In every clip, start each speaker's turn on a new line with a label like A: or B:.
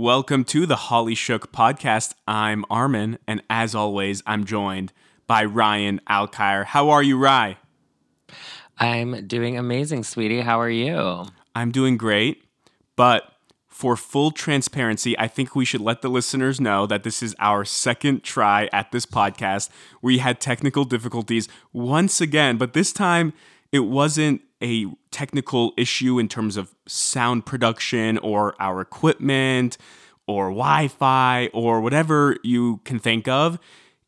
A: Welcome to the Holly Shook podcast. I'm Armin, and as always, I'm joined by Ryan Alkire. How are you, Rye?
B: I'm doing amazing, sweetie. How are you?
A: I'm doing great, but for full transparency, I think we should let the listeners know that this is our second try at this podcast. We had technical difficulties once again, but this time it wasn't a technical issue in terms of sound production or our equipment or Wi Fi or whatever you can think of.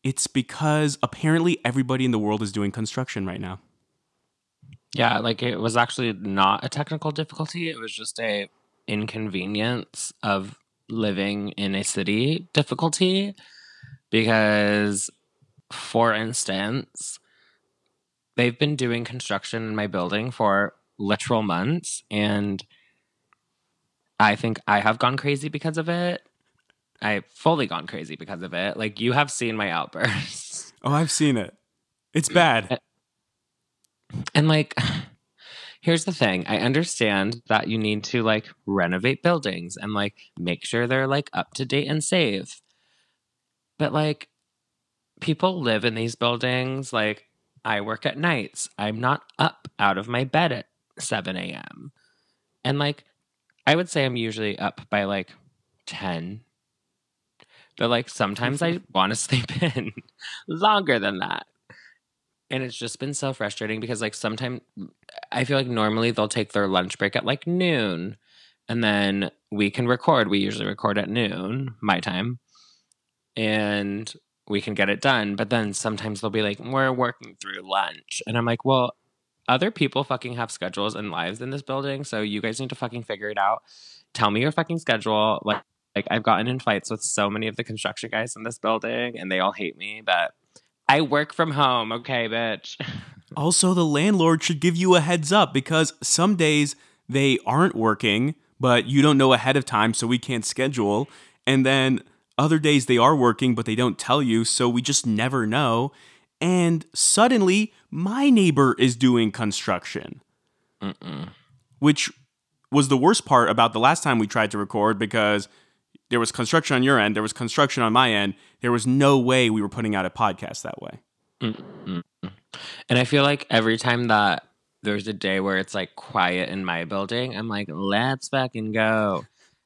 A: It's because apparently everybody in the world is doing construction right now.
B: Yeah, like it was actually not a technical difficulty. It was just a inconvenience of living in a city difficulty because for instance, they've been doing construction in my building for literal months and I think I have gone crazy because of it. I've fully gone crazy because of it. Like you have seen my outbursts.
A: Oh, I've seen it. It's bad.
B: And like here's the thing. I understand that you need to like renovate buildings and like make sure they're like up to date and safe. But like people live in these buildings like I work at nights. I'm not up out of my bed at 7 a.m. And like I would say I'm usually up by like 10. But like sometimes I want to sleep in longer than that. And it's just been so frustrating because like sometimes I feel like normally they'll take their lunch break at like noon and then we can record. We usually record at noon, my time. And we can get it done. But then sometimes they'll be like, we're working through lunch. And I'm like, well, other people fucking have schedules and lives in this building, so you guys need to fucking figure it out. Tell me your fucking schedule. Like, like I've gotten in fights with so many of the construction guys in this building, and they all hate me. But I work from home, okay, bitch.
A: Also, the landlord should give you a heads up because some days they aren't working, but you don't know ahead of time, so we can't schedule. And then other days they are working, but they don't tell you, so we just never know. And suddenly, my neighbor is doing construction,
B: Mm-mm.
A: which was the worst part about the last time we tried to record because there was construction on your end, there was construction on my end. There was no way we were putting out a podcast that way.
B: Mm-mm. And I feel like every time that there's a day where it's like quiet in my building, I'm like, let's fucking go.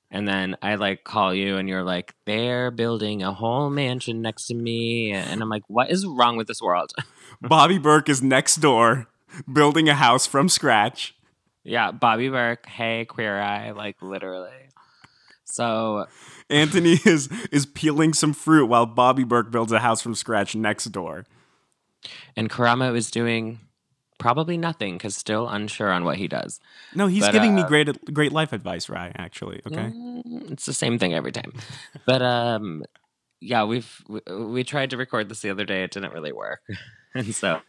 B: And then I like call you and you're like, they're building a whole mansion next to me. And I'm like, what is wrong with this world?
A: Bobby Berk is next door building a house from scratch.
B: yeah, Bobby Berk, hey, queer eye, like literally. So
A: Antoni is is peeling some fruit while Bobby Berk builds a house from scratch next door.
B: and Karamo is doing probably nothing because still unsure on what he does.
A: No, he's
B: But,
A: giving me
B: uh,
A: great great life advice, Rye, actually. Okay.
B: Mm, It's the same thing every time. But um yeah, we've we, we tried to record this the other day. It didn't really work. and so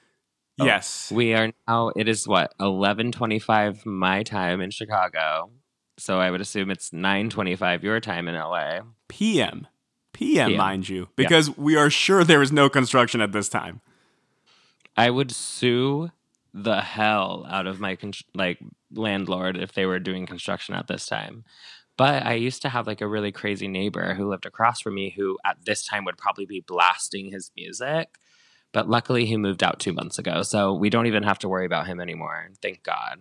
B: oh,
A: Yes.
B: we are now it is what 11:25 my time in Chicago. So I would assume it's 9:25 your time in LA.
A: PM. PM,
B: PM.
A: mind you, because we are sure there is no construction at this time.
B: I would sue the hell out of my con- like landlord if they were doing construction at this time. But I used to have like a really crazy neighbor who lived across from me who at this time would probably be blasting his music. But luckily he moved out 2 months ago, so we don't even have to worry about him anymore. Thank God.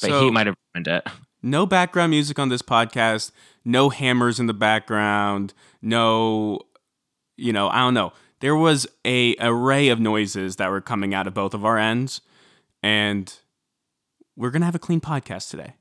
B: But
A: So
B: he might have ruined it.
A: no background music on this podcast, no hammers in the background, no you know, I don't know. There was a array of noises that were coming out of both of our ends and we're to have a clean podcast today.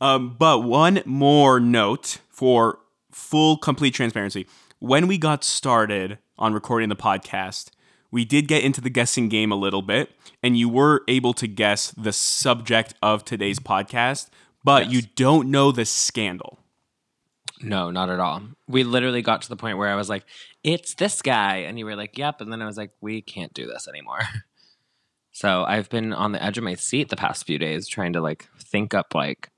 A: Um, but one more note for full, complete transparency. When we got started on recording the podcast, we did get into the guessing game a little bit, and you were able to guess the subject of today's podcast, but
B: Yes.
A: you don't know the scandal.
B: No, not at all. We literally got to the point where I was like, "It's this guy," and you were like, "Yep," and then I was like, "We can't do this anymore." So I've been on the edge of my seat the past few days, trying to like think up like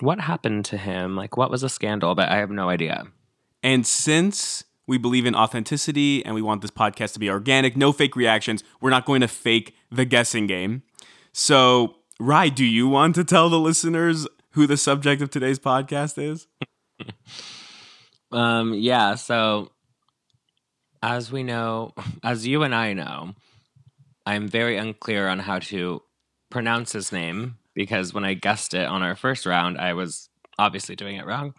B: what happened to him, like what was a scandal, but I have no idea.
A: And since we believe in authenticity and we want this podcast to be organic, no fake reactions, we're not going to fake the guessing game. So, Rye, do you want to tell the listeners who the subject of today's podcast is?
B: um, yeah, so as we know, as you and I know, I'm very unclear on how to pronounce his name because when I guessed it on our first round, I was obviously doing it wrong.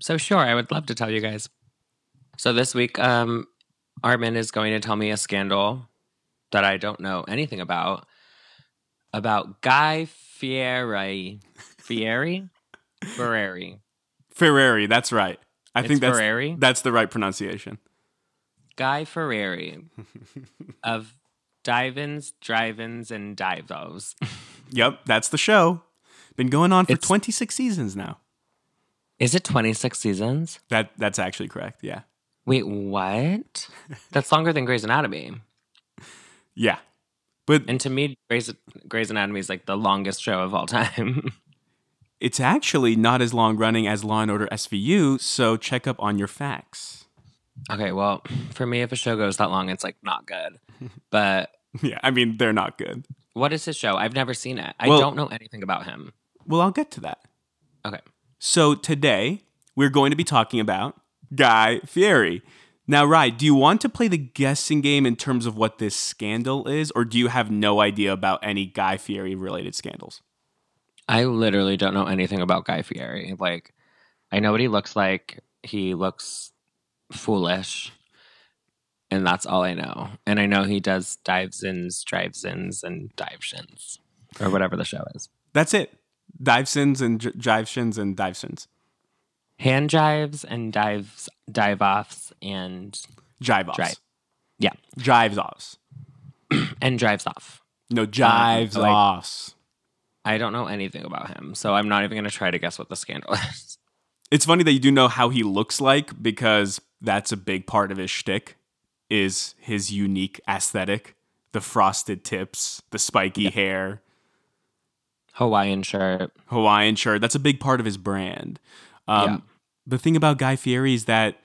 B: So sure, I would love to tell you guys. So this week, um, Armin is going to tell me a scandal that I don't know anything about about Guy Fieri. Fieri? Ferrari.
A: Ferrari, that's right. I
B: It's
A: think that's
B: Ferrari?
A: that's the right pronunciation.
B: Guy Ferrari of Dive-ins, Drive-ins, and Dive-Os.
A: Yep, that's the show. Been going on for
B: It's-
A: 26 seasons now.
B: Is it 26 seasons?
A: That that's actually correct. Yeah.
B: Wait, what? That's longer than Grey's Anatomy.
A: Yeah. But
B: And to me, Grey's, Grey's Anatomy is like the longest show of all time.
A: it's actually not as long running as Law and Order SVU, so check up on your facts.
B: Okay, well, for me, if a show goes that long, it's like not good. But
A: Yeah, I mean, they're not good.
B: what is his show? I've never seen it. I
A: Well-
B: don't know anything about him.
A: Well, I'll get to that.
B: Okay.
A: So today we're going to be talking about Guy Fieri. Now, Rye, do you want to play the guessing game in terms of what this scandal is, or do you have no idea about any Guy Fieri related scandals?
B: I literally don't know anything about Guy Fieri. Like, I know what he looks like. He looks foolish. And that's all I know. And I know he does dives ins, drives ins, and dive shins, or whatever the show is.
A: That's it. Dive sins and j- jive shins and dive sins.
B: Hand jives and dives, dive offs, and
A: Jive offs.
B: Drive. Yeah.
A: Jives offs.
B: and drives off.
A: No, jives um,
B: like-
A: offs.
B: I don't know anything about him, so I'm not even going to try to guess what the scandal is.
A: It's funny that you do know how he looks like because that's a big part of his shtick is his unique aesthetic. The frosted tips, the spiky hair,
B: Hawaiian shirt.
A: Hawaiian shirt. That's a big part of his brand. Um,
B: Yeah.
A: The thing about Guy Fieri is that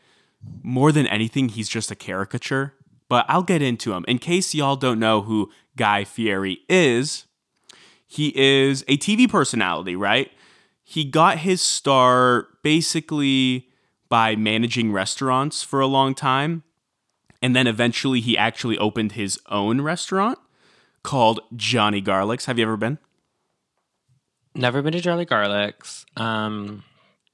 A: more than anything, he's just a caricature. But I'll get into him. In case y'all don't know who Guy Fieri is, he is a TV personality, right? He got his start basically by managing restaurants for a long time. And then eventually he actually opened his own restaurant called Johnny Garlic's. Have you ever been?
B: Never been to Johnny Garlic's. Um,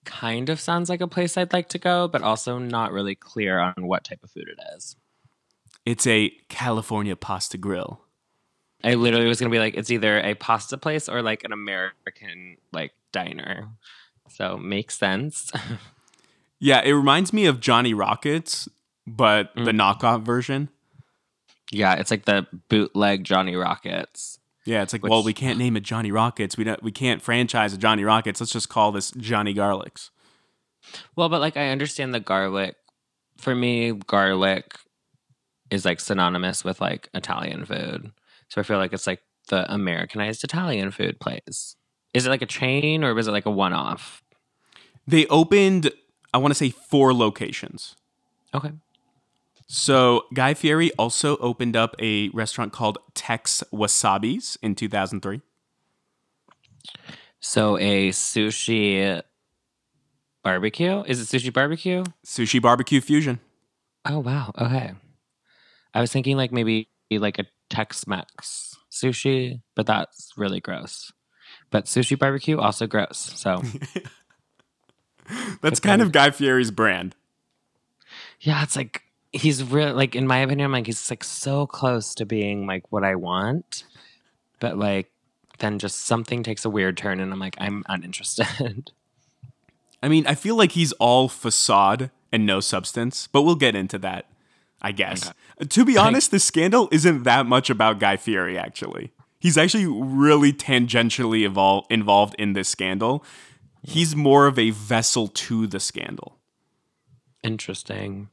B: kind of sounds like a place I'd like to go, but also not really clear on what type of food it is.
A: It's a California pasta grill.
B: I literally was gonna be like, it's either a pasta place or like an American like diner. So makes sense.
A: Yeah, it reminds me of Johnny Rockets, but the mm. knockoff version.
B: yeah, it's like the bootleg Johnny Rockets.
A: Yeah, it's like,
B: Which-
A: well, we can't name it Johnny Rockets. We don't, we can't franchise a Johnny Rockets. Let's just call this Johnny Garlics.
B: Well, but like I understand the garlic. For me, garlic is like synonymous with like Italian food. So I feel like it's like the Americanized Italian food place. Is it like a chain or was it like a one off?
A: They opened, I want to say, four locations.
B: Okay.
A: So Guy Fieri also opened up a restaurant called Tex Wasabi's in 2003.
B: So a sushi barbecue? Is it sushi barbecue?
A: Sushi Barbecue Fusion.
B: Oh wow. Okay. I was thinking like maybe like a Tex-Mex sushi, but that's really gross. But sushi barbecue also gross. So
A: That's kind of Guy Fieri's brand.
B: yeah, it's like he's really like in my opinion, I'm like he's like so close to being like what I want, but like then just something takes a weird turn, and I'm like I'm uninterested.
A: I mean, I feel like he's all facade and no substance, but we'll get into that, I guess. To be honest, the scandal isn't that much about Guy Fieri, actually. He's actually really tangentially evol- involved in this scandal. He's more of a vessel to the scandal.
B: Interesting.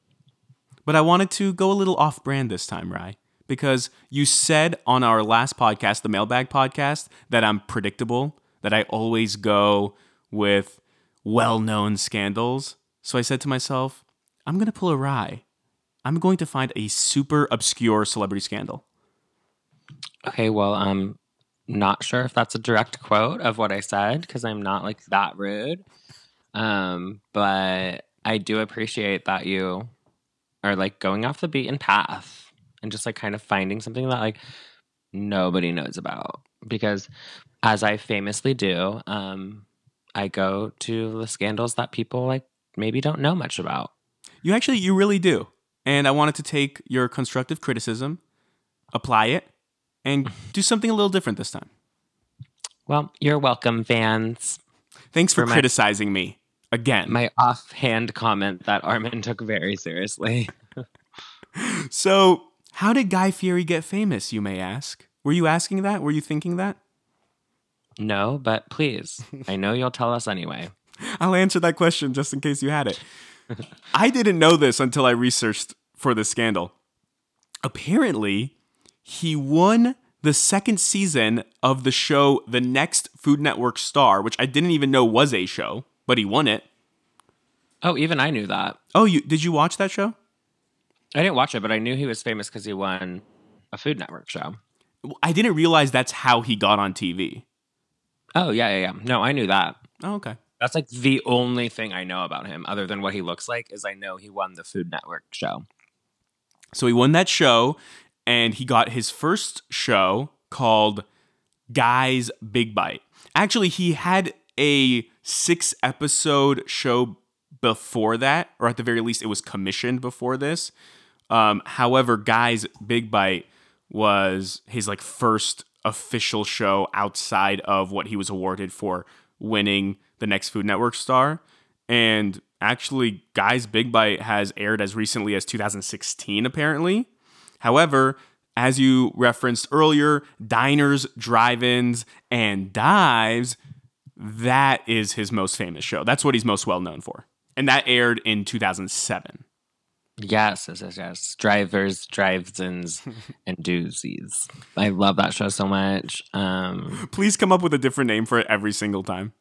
A: But I wanted to go a little off brand this time, Rye, because you said on our last podcast, the Mailbag podcast, that I'm predictable, that I always go with well known scandals. So I said to myself, I'm going to pull a Rye. I'm going to find a super obscure celebrity scandal.
B: Okay, well, I'm not sure if that's a direct quote of what I said because I'm not like that rude. Um, but I do appreciate that you are like going off the beaten path and just like kind of finding something that like nobody knows about. Because as I famously do, um, I go to the scandals that people like maybe don't know much about.
A: You actually, you really do. And I wanted to take your constructive criticism, apply it, and do something a little different this time.
B: Well, you're welcome, fans.
A: Thanks for,
B: For my-
A: criticizing me again.
B: My offhand comment that Armin took very seriously.
A: so, how did Guy Fieri get famous, you may ask? Were you asking that? Were you thinking that?
B: No, but please, I know you'll tell us anyway.
A: I'll answer that question just in case you had it. I didn't know this until I researched for this scandal. Apparently, he won the second season of the show The Next Food Network Star, which I didn't even know was a show, but he won it.
B: Oh, even I knew that.
A: Oh, you did you watch that show?
B: I didn't watch it, but I knew he was famous because he won a Food Network show.
A: I didn't realize that's how he got on TV.
B: Oh, yeah, yeah, yeah. No, I knew that.
A: Oh, okay.
B: That's like the only thing I know about him, other than what he looks like, is I know he won the Food Network show.
A: So he won that show, and he got his first show called Guy's Big Bite. Actually, he had a six episode show before that, or at the very least, it was commissioned before this. Um, however, Guy's Big Bite was his like first official show outside of what he was awarded for winning the next Food Network star. And actually, Guy's Big Bite has aired as recently as 2016, apparently. However, as you referenced earlier, diners, drive ins, and dives, that is his most famous show. That's what he's most well known for. And that aired in 2007.
B: Yes, yes, yes, yes. Drivers, drives-ins, and doozies. I love that show so much. Um,
A: Please come up with a different name for it every single time.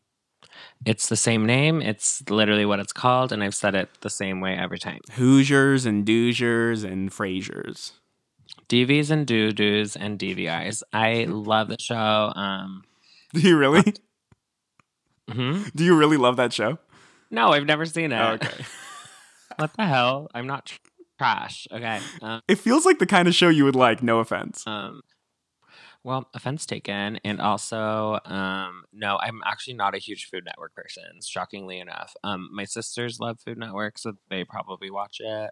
B: it's the same name. It's literally what it's called, and I've said it the same way every time.
A: Hoosiers and Doosiers and Frasiers.
B: DVs and doo-doos and DVIs. I love the show. Um,
A: Do you really?
B: hmm?
A: Do you really love that show?
B: No, I've never seen it.
A: Okay.
B: What the hell? I'm not tr- trash. Okay. Um,
A: It feels like the kind of show you would like, no offense.
B: um, well, offense taken. And also, um, no, I'm actually not a huge Food Network person, shockingly enough. Um, my sisters love Food Network, so they probably watch it.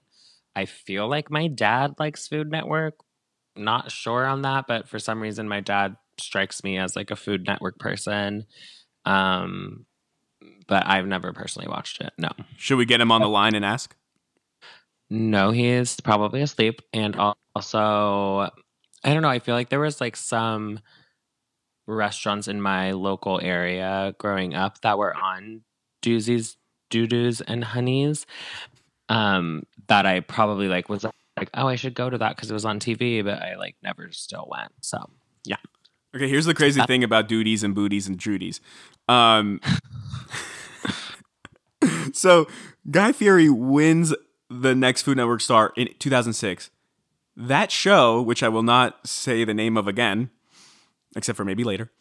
B: I feel like my dad likes Food Network. Not sure on that, but for some reason, my dad strikes me as like a Food Network person. Um, but I've never personally watched it. No.
A: Should we get him on the line and ask?
B: No, he is probably asleep. And also, I don't know. I feel like there was like some restaurants in my local area growing up that were on doozies, doo-doos, and honeys. Um, that I probably like was like, oh, I should go to that because it was on TV, but I like never still went. So yeah.
A: Okay, here's the crazy thing about duties and booties and Judies. Um, so Guy Fieri wins the next Food Network star in 2006. That show, which I will not say the name of again, except for maybe later,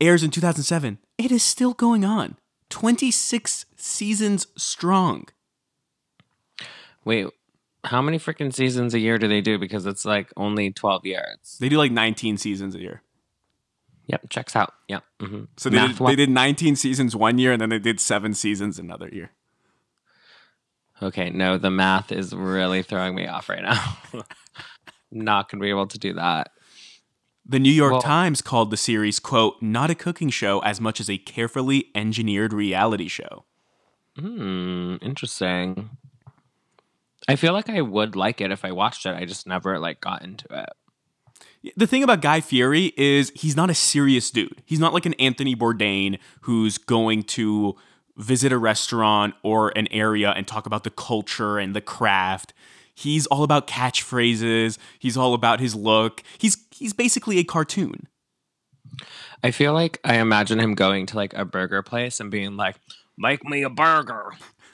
A: airs in 2007. It is still going on. 26 seasons strong.
B: Wait, how many freaking seasons a year do they do? Because it's like only twelve years.
A: They do like 19 seasons a year.
B: Yep, checks out. Yep. hmm
A: So they did, they did 19 seasons one year and then they did seven seasons another year.
B: Okay, no, the math is really throwing me off right now. Not gonna be able to do that.
A: The New York
B: Well-
A: Times called the series, quote, not a cooking show as much as a carefully engineered reality show.
B: Hmm, interesting. I feel like I would like it if I watched it. I just never like got into it.
A: The thing about Guy Fieri is he's not a serious dude. He's not like an Anthony Bourdain who's going to visit a restaurant or an area and talk about the culture and the craft. He's all about catchphrases. He's all about his look. He's he's basically a cartoon.
B: I feel like I imagine him going to like a burger place and being like, "Make me a burger,"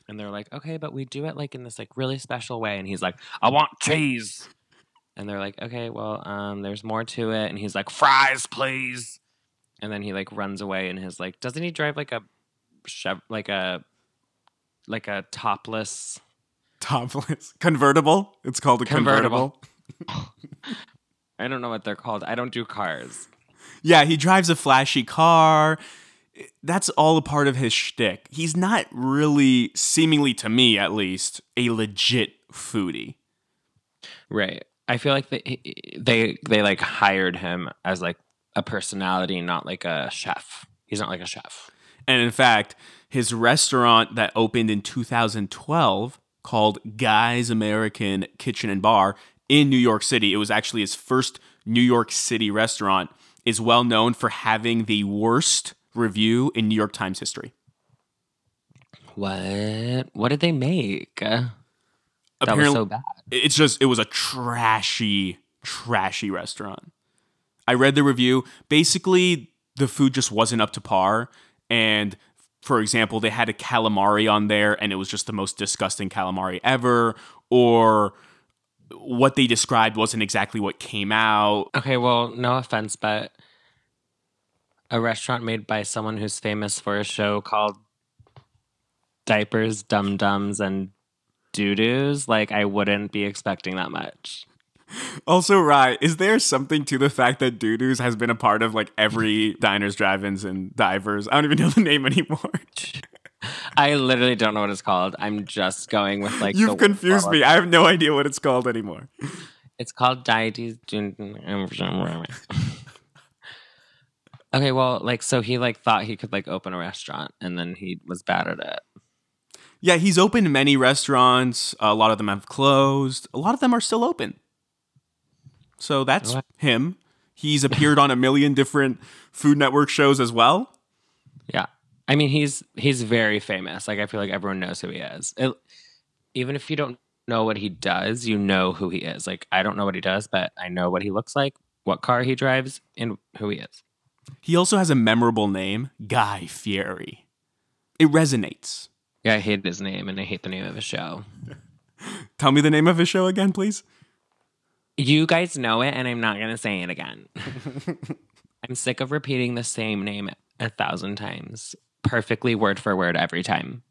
B: and they're like, "Okay, but we do it like in this like really special way," and he's like, "I want cheese," and they're like, "Okay, well, um, there's more to it," and he's like, "Fries, please," and then he like runs away and his like, doesn't he drive like a chev like a like a topless
A: Topless convertible. It's called a convertible.
B: Convertible. I don't know what they're called. I don't do cars.
A: Yeah, he drives a flashy car. That's all a part of his shtick. He's not really, seemingly to me at least, a legit foodie.
B: Right. I feel like they they they like hired him as like a personality, not like a chef. He's not like a chef.
A: And in fact, his restaurant that opened in 2012 called Guy's American Kitchen and Bar in New York City. It was actually his first New York City restaurant. Is well known for having the worst review in New York Times history.
B: What? What did they make? That was so bad.
A: It's just it was a trashy, trashy restaurant. I read the review. Basically, the food just wasn't up to par. And for example, they had a calamari on there and it was just the most disgusting calamari ever. Or what they described wasn't exactly what came out.
B: Okay, well, no offense, but a restaurant made by someone who's famous for a show called Diapers, Dum Dums, and Doo Doos, like I wouldn't be expecting that much.
A: Also, Rye, is there something to the fact that Doo Doos has been a part of like every diners, drive-ins, and divers? I don't even know the name anymore.
B: I literally don't know what it's called. I'm just going with like
A: You've confused me. I have no idea what it's called anymore.
B: It's called Dieties. Okay, well, like so he like thought he could like open a restaurant and then he was bad at it.
A: Yeah, he's opened many restaurants. A lot of them have closed. A lot of them are still open. So that's
B: What?
A: him. He's appeared on a million different Food Network shows as well.
B: Yeah. I mean, he's he's very famous. Like I feel like everyone knows who he is. It- even if you don't know what he does, you know who he is. Like I don't know what he does, but I know what he looks like, what car he drives, and who he is.
A: He also has a memorable name, Guy Fieri. It resonates.
B: Yeah, I hate his name and I hate the name of his show.
A: Tell me the name of his show again, please.
B: You guys know it, and I'm not gonna say it again. I'm sick of repeating the same name a thousand times, perfectly word for word every time.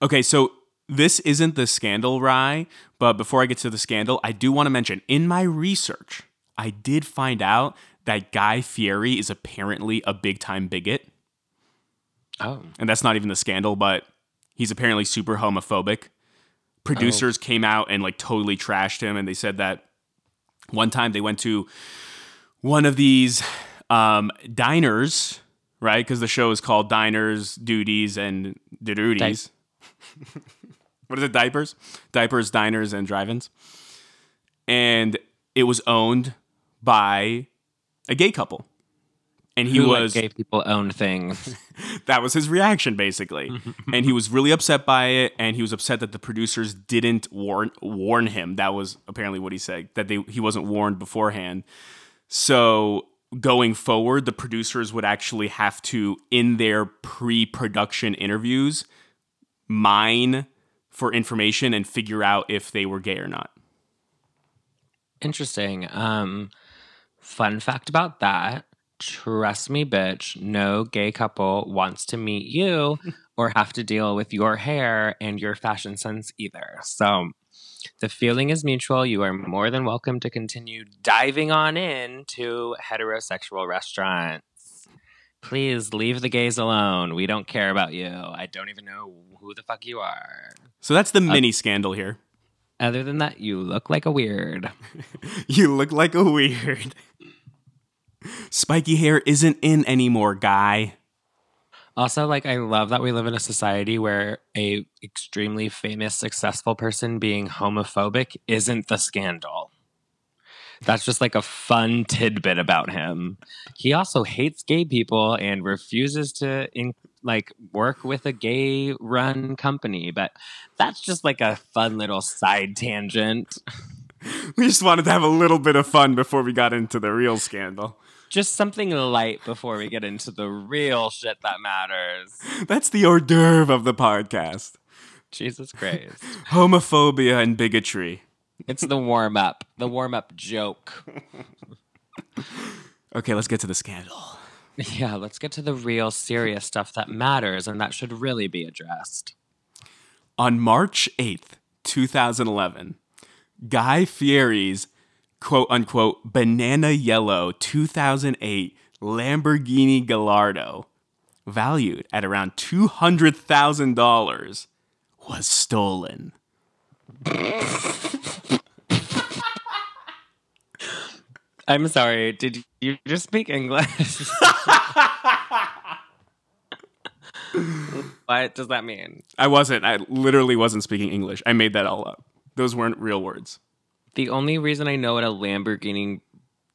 A: Okay, so this isn't the scandal rye, but before I get to the scandal, I do want to mention in my research, I did find out that Guy Fieri is apparently a big time bigot.
B: Oh,
A: And that's not even the scandal, but he's apparently super homophobic. Producers came out and like totally trashed him, and they said that one time they went to one of these um, diners, right? Because the show is called Diners, Duties, and Duties. what is it? Diapers, diapers, diners, and drive-ins. And it was owned by a gay couple, and he
B: who, like,
A: was
B: gay people own things.
A: that was his reaction basically. And he was really upset by it and he was upset that the producers didn't warn warn him. That was apparently what he said that they he wasn't warned beforehand. So going forward the producers would actually have to in their pre-production interviews mine for information and figure out if they were gay or not.
B: Interesting. Um, fun fact about that. Trust me, bitch, no gay couple wants to meet you or have to deal with your hair and your fashion sense either. So the feeling is mutual. You are more than welcome to continue diving on in to heterosexual restaurants. Please leave the gays alone. We don't care about you. I don't even know who the fuck you are.
A: so that's the uh, mini scandal here
B: Other than that, you look like a weird.
A: you look like a weird spiky hair isn't in anymore guy
B: Also, like I love that we live in a society where a extremely famous, successful person being homophobic isn't the scandal. That's just like a fun tidbit about him. He also hates gay people and refuses to in, like work with a gay run company, but that's just like a fun little side tangent.
A: We just wanted to have a little bit of fun before we got into the real scandal.
B: Just something light before we get into the real shit that matters.
A: That's the hors d'oeuvre of the podcast
B: Jesus Christ.
A: homophobia and bigotry.
B: It's the warm up, the warm up joke.
A: Okay, let's get to the scandal.
B: Yeah, let's get to the real serious stuff that matters and that should really be addressed.
A: On March 8th, 2011, Guy Fieri's quote unquote banana yellow 2008 Lamborghini Gallardo, valued at around $200,000, was stolen.
B: I'm sorry. Did you just speak English? what does that mean?
A: I wasn't. I literally wasn't speaking English. I made that all up. Those weren't real words.
B: The only reason I know what a Lamborghini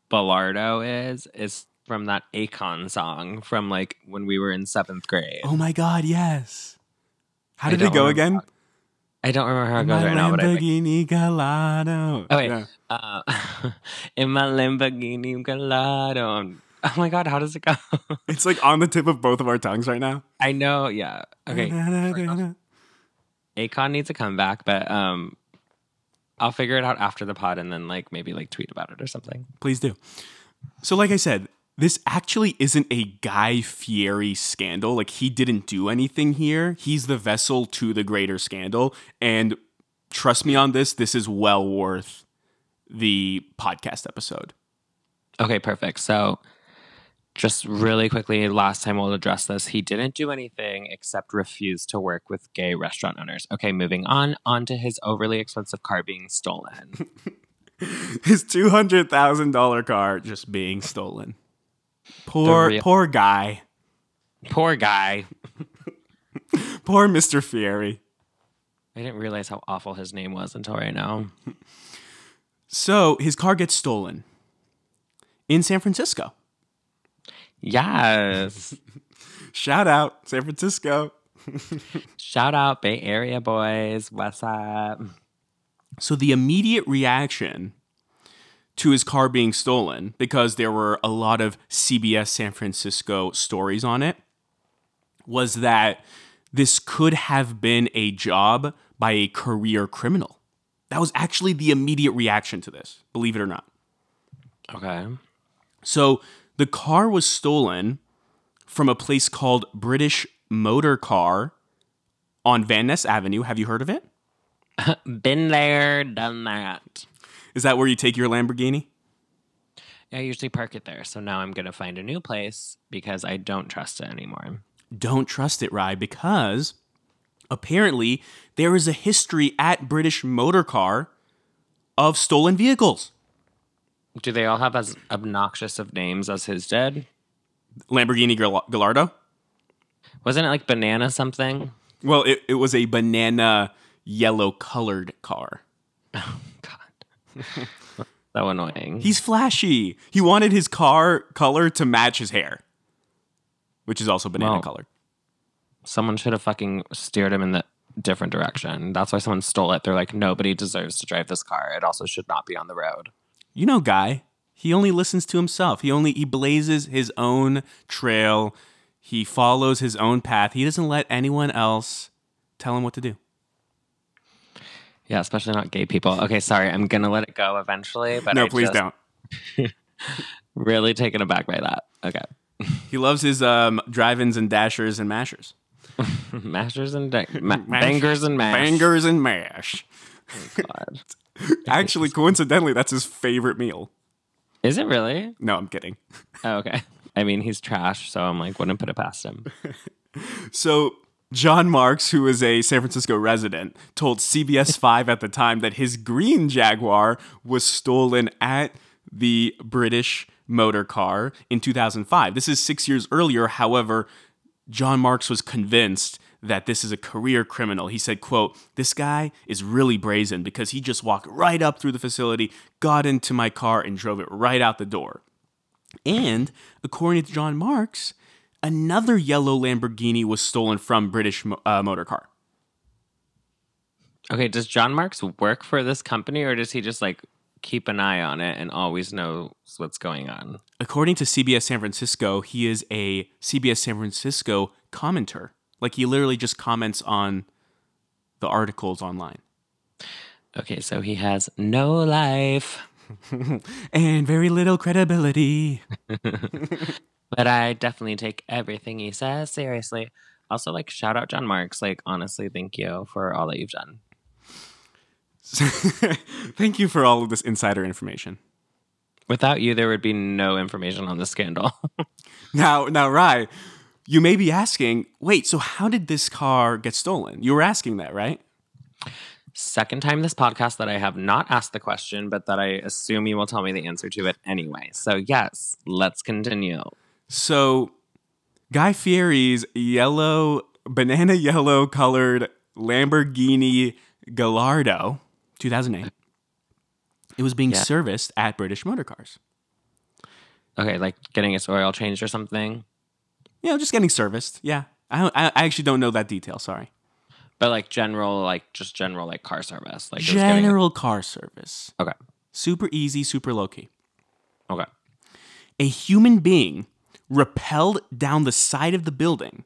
B: Ballardo is is from that Akon song from like when we were in seventh grade.
A: Oh my god, yes. How did it go
B: remember
A: again?
B: I don't remember how it goes right now, but I think.
A: Lamborghini Gallardo.
B: Oh wait,
A: Yeah.
B: uh, in my Lamborghini Gallardo. Oh my god, how does it go?
A: It's like on the tip of both of our tongues right now.
B: I know, yeah. Okay, Akon needs a comeback, but um, I'll figure it out after the pod and then like maybe like tweet about it or something.
A: Please do. So, like I said, this actually isn't a Guy Fieri scandal. Like, he didn't do anything here. He's the vessel to the greater scandal. And trust me on this, this is well worth the podcast episode.
B: Okay, perfect. So, just really quickly, last time we'll address this. He didn't do anything except refuse to work with gay restaurant owners. Okay, moving on, on to his overly expensive car being stolen.
A: His $200,000 car just being stolen. Poor,
B: real-
A: poor guy.
B: Poor guy.
A: Poor Mr. Fieri.
B: I didn't realize how awful his name was until right now.
A: So, his car gets stolen in San Francisco.
B: Yes.
A: Shout out, San Francisco.
B: Shout out Bay Area boys. What's up?
A: So the immediate reaction to his car being stolen, because there were a lot of CBS San Francisco stories on it, was that this could have been a job by a career criminal. That was actually the immediate reaction to this, believe it or not.
B: Okay.
A: So the car was stolen from a place called British Motor Car on Van Ness Avenue. Have you heard of it?
B: Been there, done that.
A: Is that where you take your Lamborghini?
B: I usually park it there. So now I'm going to find a new place because I don't trust it anymore.
A: Don't trust it, Rye, because apparently there is a history at British Motor Car of stolen vehicles.
B: Do they all have as obnoxious of names as his did?
A: Lamborghini Gal- Gallardo?
B: Wasn't it like banana something?
A: Well, it, it was a banana yellow colored car.
B: So annoying.
A: He's flashy. He wanted his car color to match his hair, which is also banana
B: Well,
A: colored.
B: someone should have fucking steered him in the different direction. That's why someone stole it. They're like, nobody deserves to drive this car. It also should not be on the road.
A: You know, guy. He only listens to himself. He only he blazes his own trail. He follows his own path. He doesn't let anyone else tell him what to do.
B: Yeah, especially not gay people. Okay, sorry, I'm gonna let it go eventually, but
A: no,
B: I
A: please
B: just
A: don't.
B: Really taken aback by that. Okay,
A: He loves his um, drive-ins and dashers and mashers.
B: mashers and da- ma- bangers and mash.
A: Bangers and mash.
B: God.
A: Actually, coincidentally, that's his favorite meal.
B: Is it really?
A: No, I'm kidding.
B: Oh, okay. I mean, he's trash, so I'm like, wouldn't put it past him.
A: So John Marks, who is a San Francisco resident, told CBS 5 at the time that his green Jaguar was stolen at the British motor car in 2005. This is six years earlier. However, John Marks was convinced that this is a career criminal. He said, quote, this guy is really brazen because he just walked right up through the facility, got into my car, and drove it right out the door. And according to John Marks, another yellow Lamborghini was stolen from British uh, Motor Car.
B: Okay, does John Marks work for this company, or does he just like keep an eye on it and always knows what's going on?
A: According to CBS San Francisco, he is a CBS San Francisco commenter. Like he literally just comments on the articles online.
B: Okay, so he has no life,
A: and very little credibility.
B: but I definitely take everything he says seriously. Also, like, shout out John Marks. Like, honestly, thank you for all that you've done.
A: Thank you for all of this insider information.
B: Without you, there would be no information on the scandal.
A: Now, now, Rye, you may be asking, wait, so how did this car get stolen? You were asking that, right?
B: Second time this podcast that I have not asked the question, but that I assume you will tell me the answer to it anyway. So, yes, let's continue.
A: So, Guy Fieri's yellow, banana yellow colored Lamborghini Gallardo, 2008, it was being
B: Yeah.
A: serviced at British Motor Cars.
B: Okay, like getting its oil changed or something.
A: You know, just getting serviced. Yeah. I, I actually don't know that detail. Sorry.
B: But like general, like just general, like car service. Like was getting-
A: General car service.
B: Okay.
A: Super easy, super low key.
B: Okay.
A: a human being rappelled down the side of the building,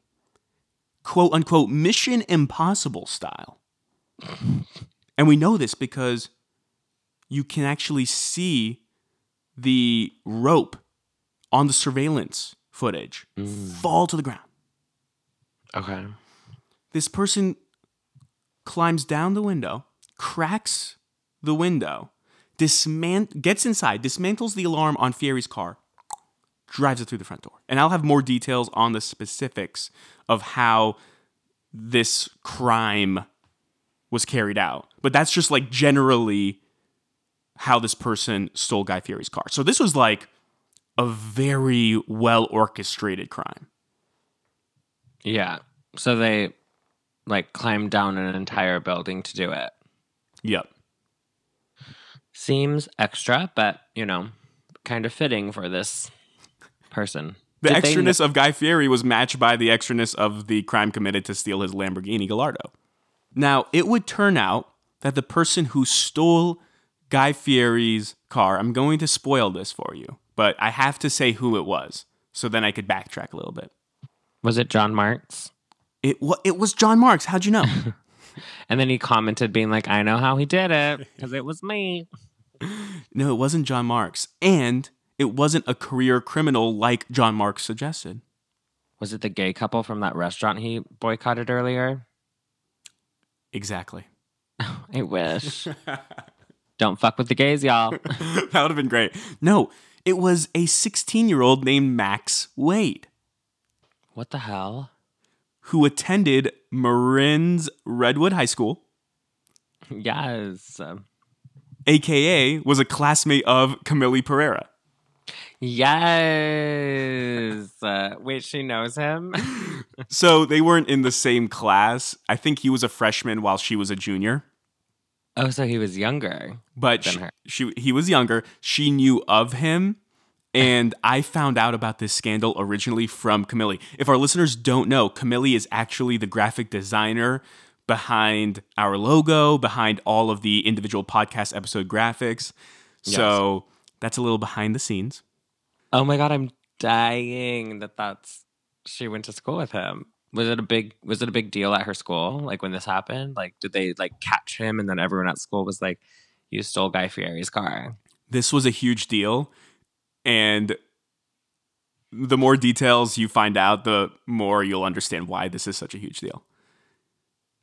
A: quote unquote, Mission Impossible style. and we know this because you can actually see the rope on the surveillance footage mm. fall to the ground.
B: Okay.
A: This person climbs down the window, cracks the window, dismant- gets inside, dismantles the alarm on Fieri's car, drives it through the front door. And I'll have more details on the specifics of how this crime was carried out. But that's just like generally how this person stole Guy Fieri's car. So this was like a very well orchestrated crime.
B: Yeah. So they like climbed down an entire building to do it.
A: Yep.
B: Seems extra, but you know, kind of fitting for this person.
A: The
B: Did they kn-
A: extraness of Guy Fieri was matched by the extraness of the crime committed to steal his Lamborghini Gallardo. Now, it would turn out that the person who stole Guy Fieri's car, I'm going to spoil this for you, but I have to say who it was, so then I could backtrack a little bit.
B: was it John Marks?
A: It, wa- it was John Marks. How'd you know?
B: And then he commented, being like, "I know how he did it because it was me."
A: no, it wasn't John Marks. And it wasn't a career criminal like John Marks suggested.
B: Was it the gay couple from that restaurant he boycotted earlier?
A: Exactly.
B: I wish. Don't fuck with the gays, y'all.
A: that would have been great. No, it was a 16 year old named Max Wade
B: What the hell?
A: who attended Marin's Redwood High School,
B: Yes.
A: Aka was a classmate of Camille Pereira.
B: Yes. Uh, wait, she knows him?
A: So they weren't in the same class. I think he was a freshman while she was a junior.
B: oh, so he was younger.
A: But
B: Than
A: she, she he was younger. She knew of him. And I found out about this scandal originally from Camille. If our listeners don't know, Camille is actually the graphic designer behind our logo, behind all of the individual podcast episode graphics. So that's a little behind the scenes.
B: Oh my god, I'm dying that that's she went to school with him. Was it a big was it a big deal at her school like when this happened? Like did they like catch him and then everyone at school was like you stole Guy Fieri's car?
A: This was a huge deal. And the more details you find out, the more you'll understand why this is such a huge deal.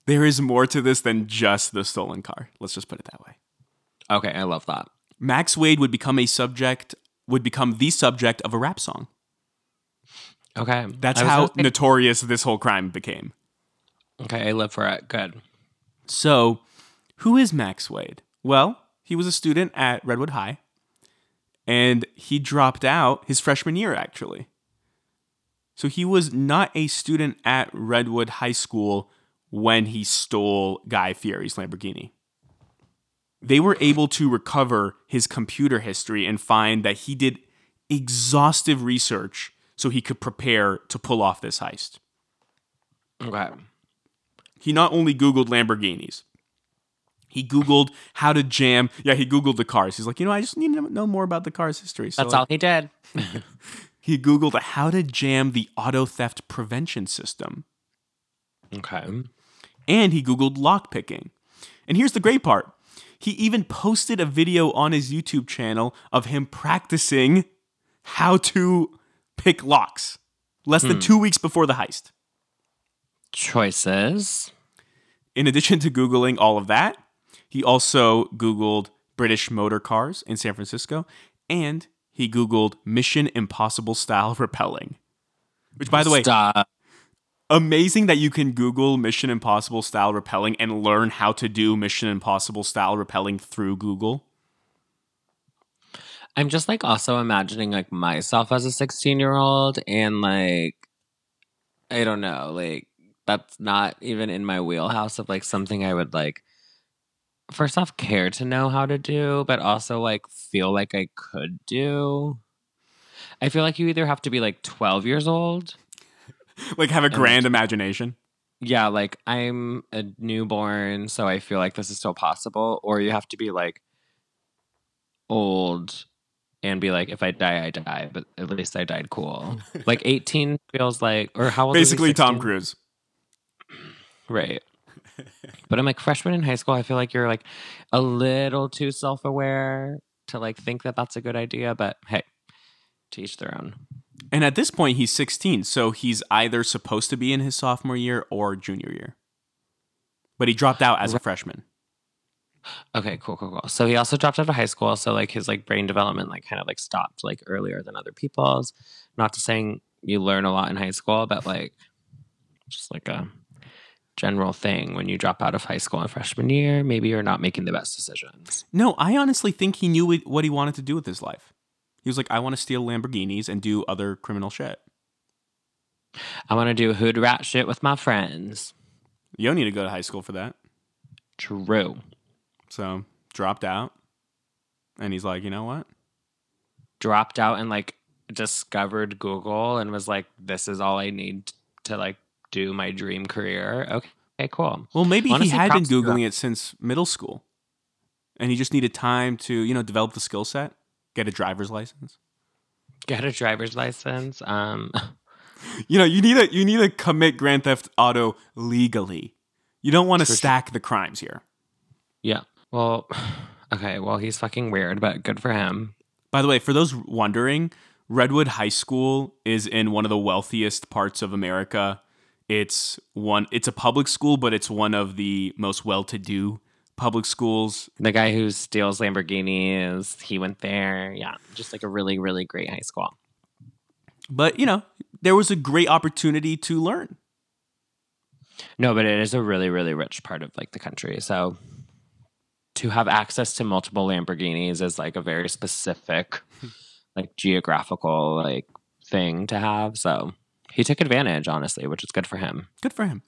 A: There is more to this than just the stolen car. Let's just put it that way.
B: Okay, I love that.
A: Max Wade would become a subject, would become the subject of a rap song.
B: Okay.
A: That's how
B: say-
A: notorious this whole crime became.
B: Okay, I live for it. Good.
A: So, who is Max Wade? Well, he was a student at Redwood High, and he dropped out his freshman year, actually. So, he was not a student at Redwood High School when he stole Guy Fieri's Lamborghini. They were able to recover his computer history and find that he did exhaustive research so he could prepare to pull off this heist.
B: Okay.
A: he not only Googled Lamborghinis, he Googled how to jam. Yeah, he Googled the cars. He's like, you know, I just need to know more about the car's history. So
B: That's all he did.
A: he Googled how to jam the auto theft prevention system.
B: Okay.
A: And he Googled lockpicking. And here's the great part he even posted a video on his YouTube channel of him practicing how to pick locks less than hmm. two weeks before the heist.
B: Choices.
A: In addition to Googling all of that, he also Googled British motor cars in San Francisco and he Googled Mission Impossible style rappelling. Which, by the way,
B: Stop.
A: Amazing that you can Google Mission Impossible style rappelling and learn how to do Mission Impossible style rappelling through Google.
B: I'm just like also imagining like myself as a 16 year old and like I don't know, like that's not even in my wheelhouse of like something I would like first off care to know how to do, but also like feel like I could do. I feel like you either have to be like 12 years old.
A: Like, have a grand imagination.
B: Yeah, like I'm a newborn, so I feel like this is still possible. Or you have to be like old and be like, if I die, I die, but at least I died cool. like 18 feels like, or how old he,
A: Basically, Tom Cruise.
B: Right. but I'm like freshman in high school. I feel like you're like a little too self aware to like think that that's a good idea. But hey, to each their own.
A: And at this point, he's 16, so he's either supposed to be in his sophomore year or junior year. But he dropped out as a freshman.
B: Okay, cool, cool, cool. So he also dropped out of high school. So like his like brain development like kind of like stopped like earlier than other people's. Not to saying you learn a lot in high school, but like just like a general thing when you drop out of high school in freshman year, maybe you're not making the best decisions.
A: No, I honestly think he knew what- what he wanted to do with his life. He was like, I want to steal Lamborghinis and do other criminal shit.
B: I want to do hood rat shit with my friends.
A: You don't need to go to high school for that.
B: True.
A: So dropped out. And he's like, you know what?
B: Dropped out and like discovered Google and was like, this is all I need to like do my dream career. Okay, okay cool.
A: Well, maybe
B: Honestly,
A: he had been Googling it since middle school. And he just needed time to, you know, develop the skill set, get a driver's license.
B: Get a driver's license. Um,
A: You know, you need to you need to commit Grand Theft Auto legally. You don't want to
B: For sure.
A: stack the crimes here.
B: yeah. Well, okay. Well, he's fucking weird, but good for him.
A: By the way, for those wondering, Redwood High School is in one of the wealthiest parts of America. It's one it's a public school, but it's one of the most well-to-do public schools.
B: The guy who steals Lamborghinis, he went there. Yeah, just like a really, really great high school.
A: But, you know, there was a great opportunity to learn.
B: No, but it is a really, really rich part of like the country. So to have access to multiple Lamborghinis is like a very specific, like geographical like thing to have. So he took advantage, honestly, which is good for him.
A: Good for him.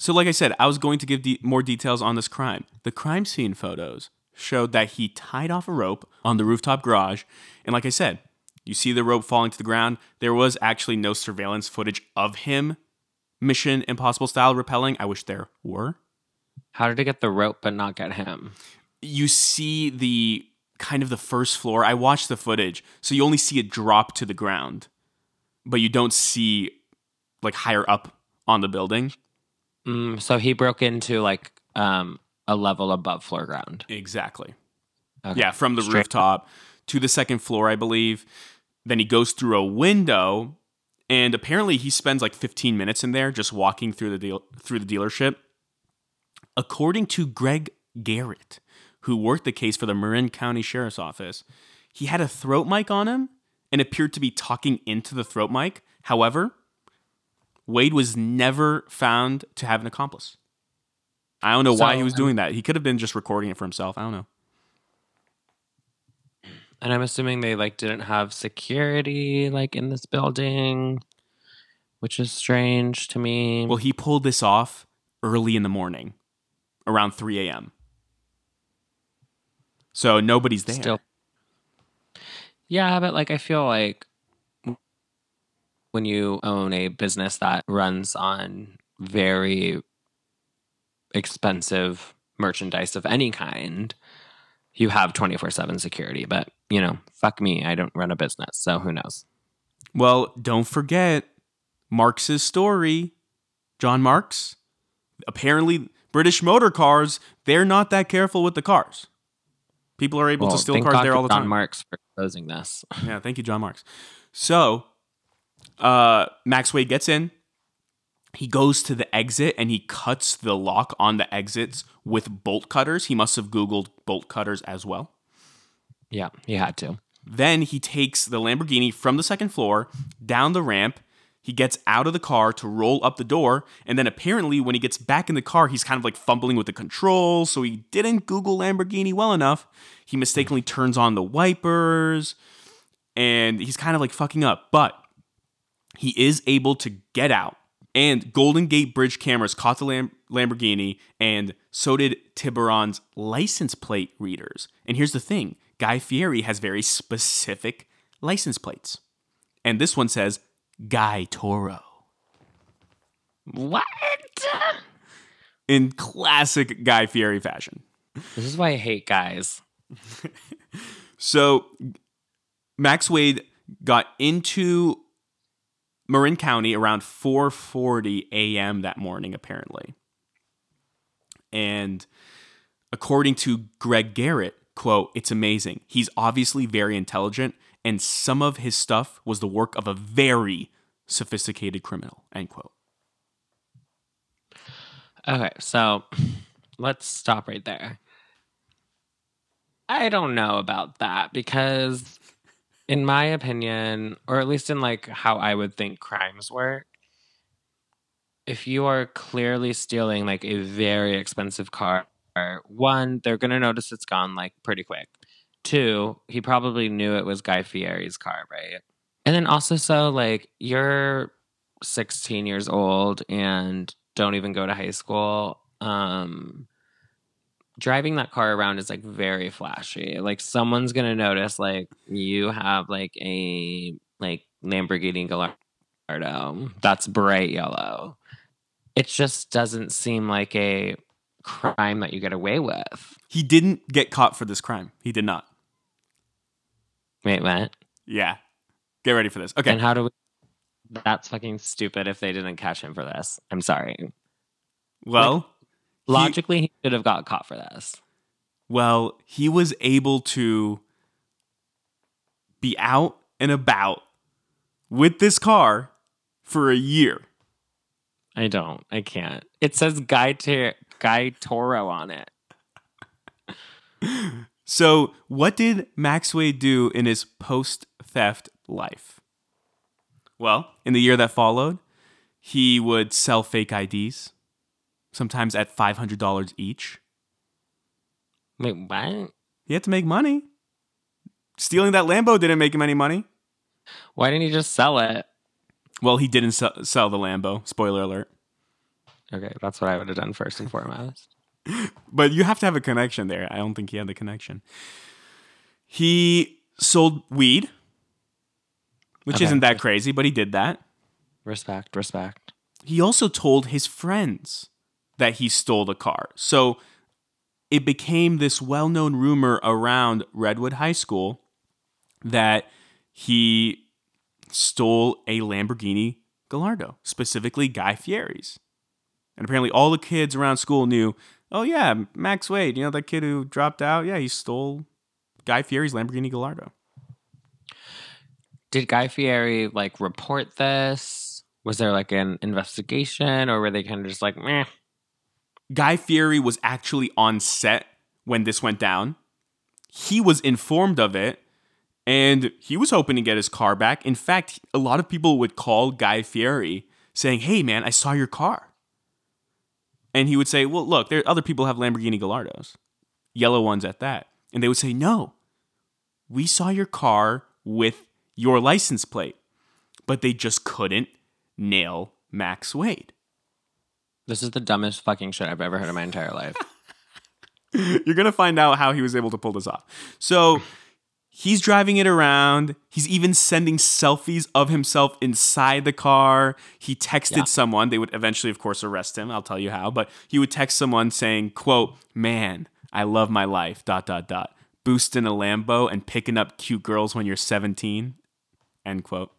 A: So, like I said, I was going to give de- more details on this crime. The crime scene photos showed that he tied off a rope on the rooftop garage. And, like I said, you see the rope falling to the ground. There was actually no surveillance footage of him Mission Impossible style rappelling. I wish there were.
B: How did it get the rope but not get him?
A: You see the kind of the first floor. I watched the footage. So you only see it drop to the ground, but you don't see like higher up on the building.
B: Mm, so he broke into like um, a level above floor ground.
A: Exactly.
B: Okay.
A: Yeah, from the
B: Straight-
A: rooftop to the second floor, I believe. Then he goes through a window, and apparently he spends like 15 minutes in there just walking through the deal through the dealership. According to Greg Garrett, who worked the case for the Marin County Sheriff's Office, he had a throat mic on him and appeared to be talking into the throat mic. However, Wade was never found to have an accomplice. I don't know why he was
B: um,
A: doing that. He could have been just recording it for himself. I don't know.
B: And I'm assuming they like didn't have security like in this building, which is strange to me.
A: Well, he pulled this off early in the morning, around 3 a.m. So nobody's there.
B: Still. Yeah, but like I feel like when you own a business that runs on very expensive merchandise of any kind, you have 24/7 security, but you know, fuck me, I don't run a business, so who knows.
A: Well, don't forget Marks's story. John Marks. Apparently, British motor cars, they're not that careful with the cars. People are able
B: Well,
A: to steal cars
B: God
A: there all the time.
B: John
A: time.
B: Marks for exposing this.
A: Yeah, thank you, John Marks. So, uh, Max Wade gets in. he goes to the exit and he cuts the lock on the exits with bolt cutters. He must have Googled bolt cutters as well.
B: Yeah, he had to.
A: Then he takes the Lamborghini from the second floor down the ramp. He gets out of the car to roll up the door. And then apparently, when he gets back in the car, he's kind of like fumbling with the controls. So he didn't Google Lamborghini well enough. He mistakenly turns on the wipers and he's kind of like fucking up. But he is able to get out. And Golden Gate Bridge cameras caught the Lam- Lamborghini, and so did Tiburon's license plate readers. And here's the thing Guy Fieri has very specific license plates. And this one says Guy Toro.
B: What?
A: In classic Guy Fieri fashion.
B: This is why I hate guys.
A: So Max Wade got into Marin County around 4:40 a.m. that morning apparently. And according to Greg Garrett, quote, "It's amazing. He's obviously very intelligent and some of his stuff was the work of a very sophisticated criminal." End quote.
B: Okay, so let's stop right there. I don't know about that because, in my opinion, or at least in like how I would think crimes work, if you are clearly stealing like a very expensive car, one, they're going to notice it's gone like pretty quick. Two, he probably knew it was Guy Fieri's car, right? And then also, so like you're 16 years old and don't even go to high school. Um, driving that car around is like very flashy. Like someone's gonna notice like you have like a like Lamborghini Gallardo that's bright yellow. It just doesn't seem like a crime that you get away with.
A: He didn't get caught for this crime. He did not.
B: Wait, what?
A: Yeah. Get ready for this. Okay.
B: And how do we? That's fucking stupid. If they didn't catch him for this, I'm sorry.
A: well, he-
B: Logically, he should have got caught for this.
A: Well, he was able to be out and about with this car for a year.
B: I don't. I can't. It says Guy Ter- Guy Toro on it.
A: So, what did Max Wade do in his post theft life? Well, in the year that followed, he would sell fake IDs, sometimes at $500 each.
B: Wait, what?
A: He had to make money. Stealing that Lambo didn't make him any money.
B: Why didn't he just sell it?
A: Well, he didn't sell, sell the Lambo. Spoiler alert.
B: Okay, that's what I would have done first and foremost.
A: But you have to have a connection there. I don't think he had the connection. He sold weed, which
B: Okay.
A: isn't that crazy, but he did that.
B: Respect, respect.
A: He also told his friends that he stole the car. So it became this well known rumor around Redwood High School that he stole a Lamborghini Gallardo, specifically Guy Fieri's. And apparently, all the kids around school knew oh, yeah, Max Wade, you know, that kid who dropped out? Yeah, he stole Guy Fieri's Lamborghini Gallardo.
B: Did Guy Fieri like report this? Was there like an investigation, or were they kind of just like, meh?
A: Guy Fieri was actually on set when this went down. He was informed of it and he was hoping to get his car back. In fact, a lot of people would call Guy Fieri saying, Hey, man, I saw your car. And he would say, Well, look, there other people have Lamborghini Gallardos, yellow ones at that. And they would say, No, we saw your car with your license plate, but they just couldn't nail Max Wade.
B: This is the dumbest fucking shit I've ever heard in my entire life.
A: You're going to find out how he was able to pull this off. So he's driving it around. He's even sending selfies of himself inside the car. He texted
B: Yeah.
A: someone. They would eventually, of course, arrest him. I'll tell you how. But he would text someone saying, quote, man, I love my life, dot, dot, dot. Boosting a Lambo and picking up cute girls when you're 17, end quote.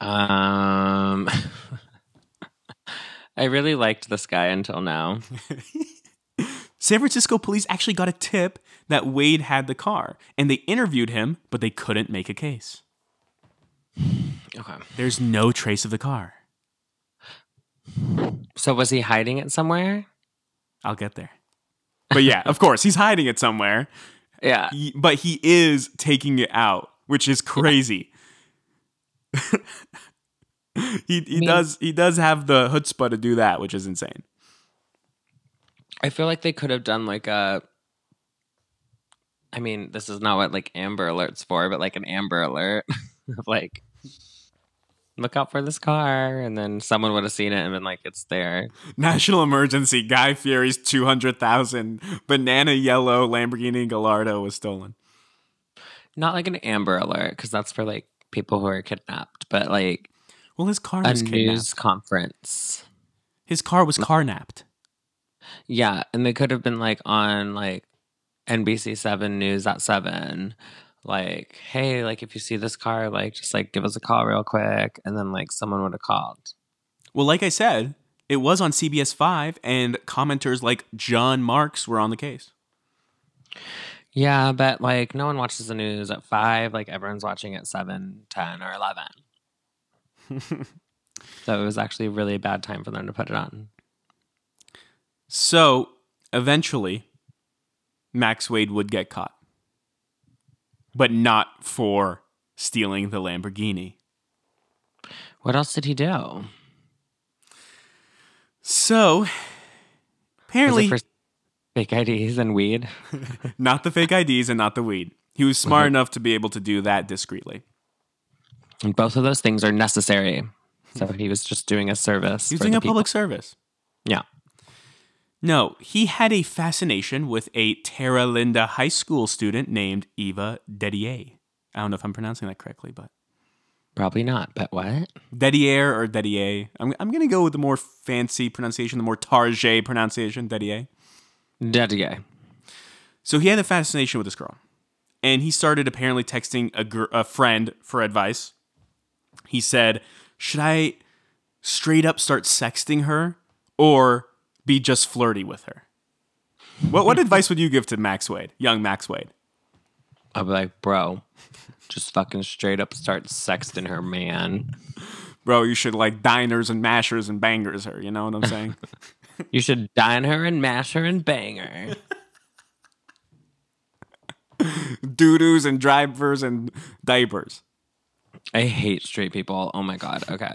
B: Um, I really liked this guy until now.
A: San Francisco police actually got a tip that Wade had the car, and they interviewed him, but they couldn't make a case.
B: Okay.
A: There's no trace of the car.
B: So was he hiding it somewhere?
A: I'll get there. But yeah, of course, he's hiding it somewhere.
B: Yeah.
A: But he is taking it out, which is crazy. he he
B: mean-
A: does he does have the chutzpah to do that, which is insane.
B: I feel like they could have done like a. I mean, this is not what like Amber Alert's for, but like an Amber Alert, of like, look out for this car, and then someone would have seen it and been like, it's there.
A: National emergency: Guy Fieri's two hundred thousand banana yellow Lamborghini Gallardo was stolen.
B: Not like an Amber Alert because that's for like people who are kidnapped, but like
A: Well, his car
B: a
A: was kidnapped.
B: news conference.
A: His car was carnapped.
B: Yeah, and they could have been like on like NBC Seven News at seven, like, hey, like if you see this car, like just like give us a call real quick, and then like someone would have called.
A: Well, like I said, it was on CBS Five, and commenters like John Marks were on the case.
B: Yeah, but like no one watches the news at five. Like everyone's watching at seven, ten, or eleven. so it was actually a really bad time for them to put it on.
A: So eventually, Max Wade would get caught, but not for stealing the Lamborghini.
B: What else did he do?
A: So apparently,
B: for fake IDs and weed?
A: not the fake IDs and not the weed. He was smart enough to be able to do that discreetly.
B: And both of those things are necessary. So hmm. he was just doing a service.
A: He was doing a
B: people.
A: public service.
B: Yeah.
A: No, he had a fascination with a Terra Linda high school student named Eva Dedier. I don't know if I'm pronouncing that correctly, but
B: Probably not, but what?
A: Dedier or Dedier. I'm, I'm going to go with the more fancy pronunciation, the more Target pronunciation, Dedier.
B: Gay.
A: So he had a fascination with this girl. And he started apparently texting a, gr- a friend for advice. He said, Should I straight up start sexting her or be just flirty with her? What, what advice would you give to Max Wade, young Max Wade?
B: I'd be like, bro, just fucking straight up start sexting her, man.
A: Bro, you should like diners and mashers and bangers her. You know what I'm saying?
B: You should dine her and mash her and bang her.
A: Doo-doos and drivers and diapers.
B: I hate straight people. Oh my god. Okay.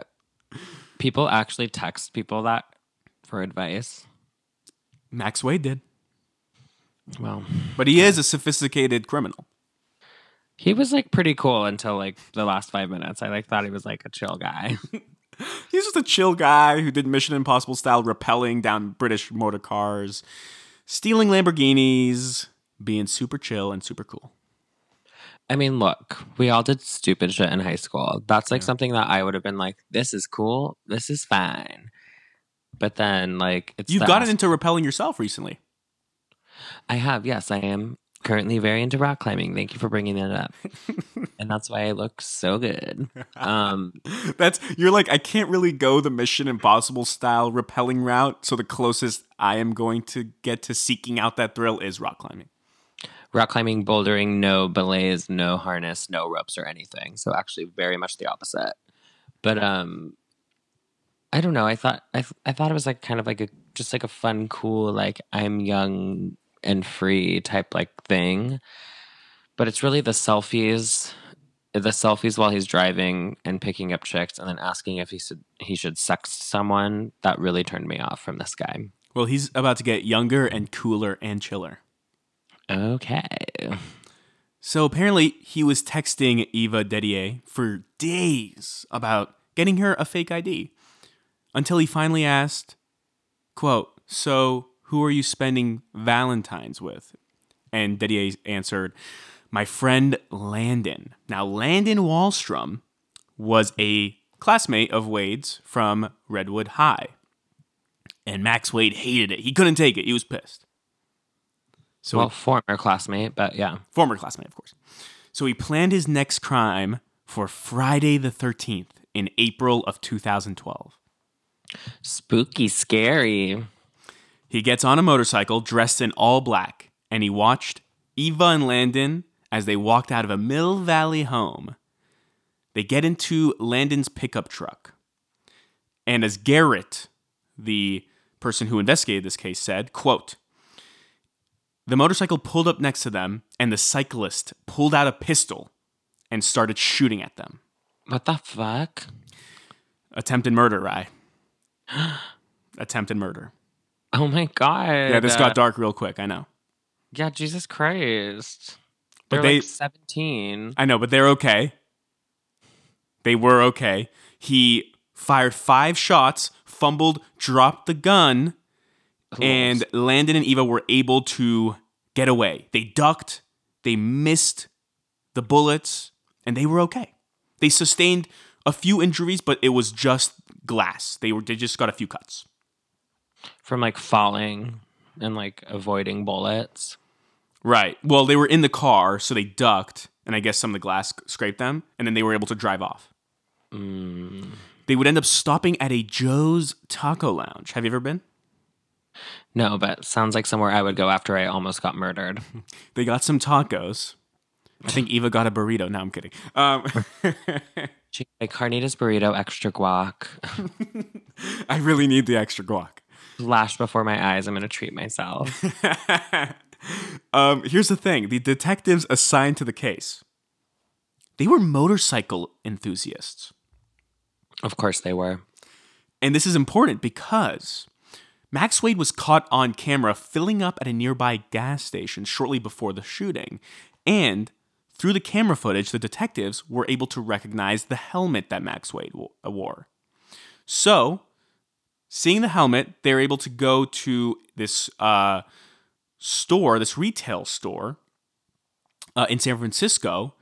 B: People actually text people that for advice.
A: Max Wade did.
B: Well,
A: But he is a sophisticated criminal.
B: he was like pretty cool until like the last five minutes. I like thought he was like a chill guy.
A: He's just a chill guy who did Mission Impossible style rappelling down British motor cars, stealing Lamborghinis, being super chill and super cool.
B: I mean, look, we all did stupid shit in high school. That's like something that I would have been like, this is cool, this is fine. But then, like, it's
A: You've gotten into rappelling yourself recently.
B: I have, yes, I am currently very into rock climbing. Thank you for bringing that up, and that's why I look so good. Um,
A: That's you're like I can't really go the Mission Impossible style rappelling route, so the closest I am going to get to seeking out that thrill is rock climbing.
B: Rock climbing, bouldering, no belays, no harness, no ropes or anything. So actually, very much the opposite. But um, I don't know. I thought I, I thought it was like kind of like a just like a fun, cool, like I'm young and free type like thing. But it's really the selfies, the selfies while he's driving and picking up chicks, and then asking if he should he should sex someone. That really turned me off from this guy.
A: Well, he's about to get younger and cooler and chiller.
B: Okay.
A: So apparently, he was texting Eva Dedier for days about getting her a fake ID until he finally asked, quote, So who are you spending Valentine's with? And Dedier answered, My friend Landon. Now, Landon Wallstrom was a classmate of Wade's from Redwood High. And Max Wade hated it. He couldn't take it. He was pissed. So
B: well, former classmate, but yeah.
A: former classmate, of course. So he planned his next crime for Friday the 13th in April of 2012.
B: Spooky, scary.
A: He gets on a motorcycle dressed in all black and he watched Eva and Landon as they walked out of a Mill Valley home. They get into Landon's pickup truck. And as Garrett the person who investigated this case said, quote, the motorcycle pulled up next to them and the cyclist pulled out a pistol and started shooting at them.
B: What the fuck?
A: Attempted murder, Rye. Attempted murder.
B: Oh my god.
A: Yeah, this got dark real quick, I know.
B: Yeah, Jesus Christ.
A: But
B: They're
A: they-
B: like 17.
A: I know, but they're okay. They were okay. He fired five shots, fumbled, dropped the gun, and Landon and Eva were able to get away. They ducked, they missed the bullets, and they were okay. They sustained a few injuries, but it was just glass. They were they just got a few cuts.
B: from like falling and like avoiding bullets.
A: Right. Well, they were in the car, so they ducked, and I guess some of the glass scraped them, and then they were able to drive off.
B: Mm.
A: They would end up stopping at a Joe's Taco Lounge. Have you ever been?
B: No, but sounds like somewhere I would go after I almost got murdered.
A: They got some tacos. I think Eva got a burrito. No, I'm kidding. Um,
B: She like carnitas burrito, extra guac,
A: I really need the extra guac.
B: flash before my eyes. I'm gonna treat myself.
A: um, here's the thing: the detectives assigned to the case, they were motorcycle enthusiasts,
B: of course they were.
A: and this is important because Max Wade was caught on camera filling up at a nearby gas station shortly before the shooting, and through the camera footage, the detectives were able to recognize the helmet that Max Wade wore. So, seeing the helmet, they're able to go to this uh, store, this retail store uh, in San Francisco,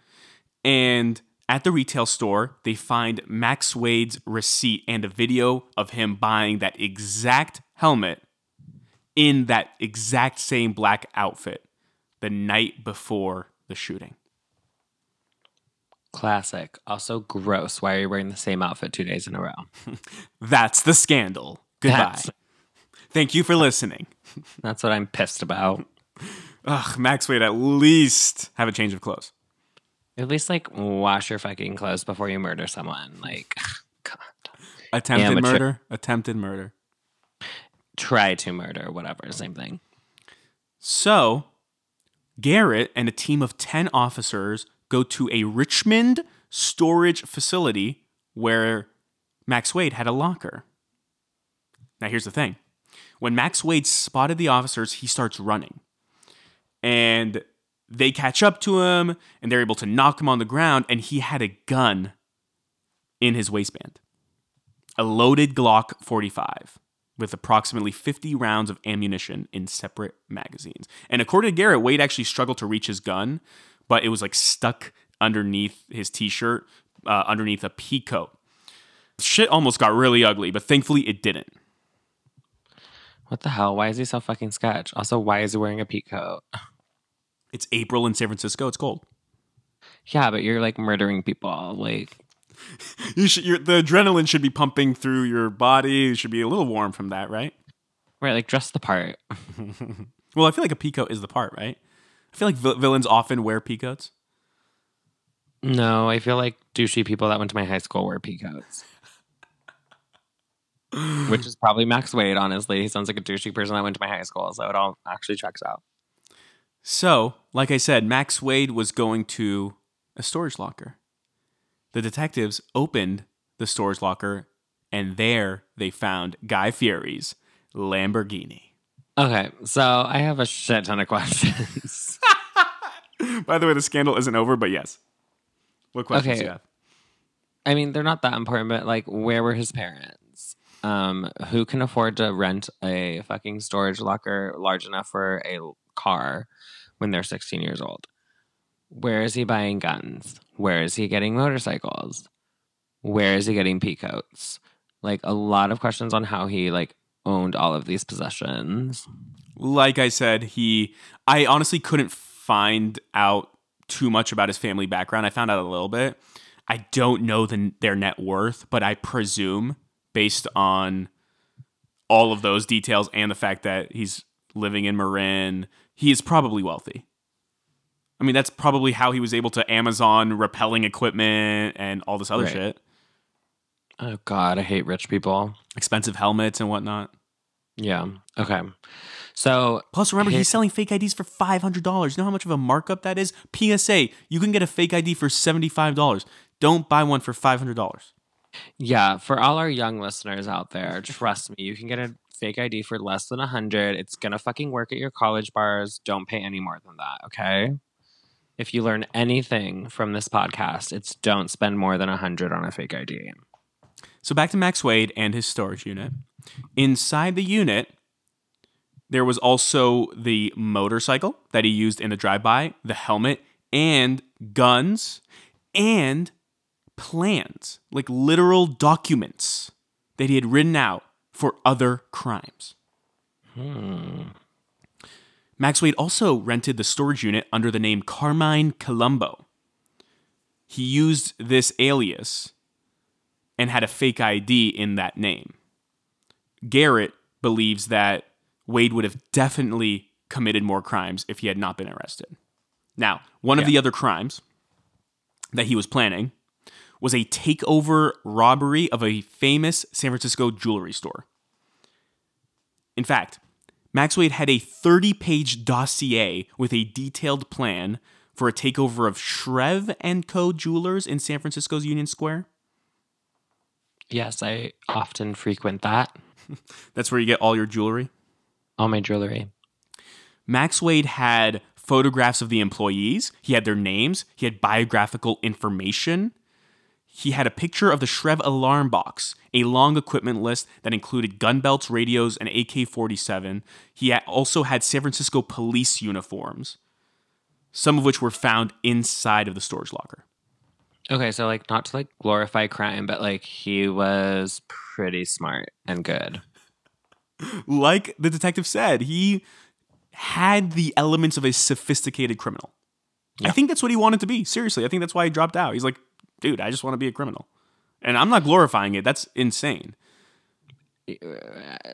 A: and at the retail store, they find Max Wade's receipt and a video of him buying that exact helmet in that exact same black outfit the night before the shooting.
B: Classic. Also gross. Why are you wearing the same outfit two days in a row?
A: That's the scandal. Goodbye.
B: That's-
A: Thank you for listening.
B: That's what I'm pissed about.
A: Ugh, Max Wade, at least have a change of clothes.
B: At least like wash your fucking clothes before you murder someone. Like, God.
A: Attempted
B: Amateur.
A: murder. Attempted murder.
B: Try to murder, whatever, same thing.
A: So, Garrett and a team of 10 officers go to a Richmond storage facility where Max Wade had a locker. Now, here's the thing when Max Wade spotted the officers, he starts running. And they catch up to him and they're able to knock him on the ground, and he had a gun in his waistband a loaded Glock 45 with approximately 50 rounds of ammunition in separate magazines. And according to Garrett, Wade actually struggled to reach his gun, but it was like stuck underneath his t shirt, uh, underneath a pea coat. Shit almost got really ugly, but thankfully it didn't.
B: What the hell? Why is he so fucking sketch? Also, why is he wearing a peak coat?
A: It's April in San Francisco. It's cold.
B: Yeah, but you're like murdering people. Like,
A: You should, your, the adrenaline should be pumping through your body. You should be a little warm from that, right?
B: right, like dress the part.
A: Well, I feel like a peacoat is the part, right? I feel like vi- villains often wear peacoats.
B: No, I feel like douchey people that went to my high school wear peacoats. Which is probably Max Wade, honestly. He sounds like a douchey person that went to my high school, so it all actually checks out.
A: So, like I said, Max Wade was going to a storage locker. The detectives opened the storage locker, and there they found Guy Fieri's Lamborghini.
B: Okay, so I have a shit ton of questions.
A: By the way, the scandal isn't over, but yes. What questions
B: Okay.
A: do you have?
B: I mean, they're not that important, but like, where were his parents? Um, who can afford to rent a fucking storage locker large enough for a car when they're 16 years old? Where is he buying guns? Where is he getting motorcycles? Where is he getting peacoats? Like a lot of questions on how he like owned all of these possessions.
A: Like I said, he. I honestly couldn't find out too much about his family background. I found out a little bit. I don't know the, their net worth, but I presume based on all of those details and the fact that he's living in Marin, he is probably wealthy. I mean, that's probably how he was able to Amazon repelling equipment and all this other
B: Right.
A: shit.
B: Oh God, I hate rich people.
A: expensive helmets and whatnot.
B: Yeah. Okay. So
A: Plus, remember,
B: Hit-
A: he's selling fake IDs for five hundred dollars. You know how much of a markup that is? PSA: You can get a fake ID for seventy-five dollars. Don't buy one for five hundred dollars.
B: yeah, for all our young listeners out there, trust me, you can get a fake ID for less than a hundred. It's gonna fucking work at your college bars. Don't pay any more than that. Okay. If you learn anything from this podcast, it's don't spend more than a hundred on a fake ID.
A: So back to Max Wade and his storage unit. Inside the unit, there was also the motorcycle that he used in the drive-by, the helmet, and guns, and plans, like literal documents that he had written out for other crimes.
B: Hmm.
A: Max Wade also rented the storage unit under the name Carmine Colombo. He used this alias and had a fake ID in that name. Garrett believes that Wade would have definitely committed more crimes if he had not been arrested. Now, one of the other crimes that he was planning was a takeover robbery of a famous San Francisco jewelry store. In fact, Max Wade had a 30 page dossier with a detailed plan for a takeover of Shreve and Co. Jewelers in San Francisco's Union Square.
B: Yes, I often frequent that.
A: That's where you get all your jewelry.
B: All my jewelry.
A: Max Wade had photographs of the employees, he had their names, he had biographical information. He had a picture of the Shreve alarm box, a long equipment list that included gun belts, radios, and AK 47. He also had San Francisco police uniforms, some of which were found inside of the storage locker.
B: Okay, so like not to like glorify crime, but like he was pretty smart and good.
A: Like the detective said, he had the elements of a sophisticated criminal. I think that's what he wanted to be. Seriously, I think that's why he dropped out. He's like, dude, I just want to be a criminal. And I'm not glorifying it. That's insane.
B: Uh,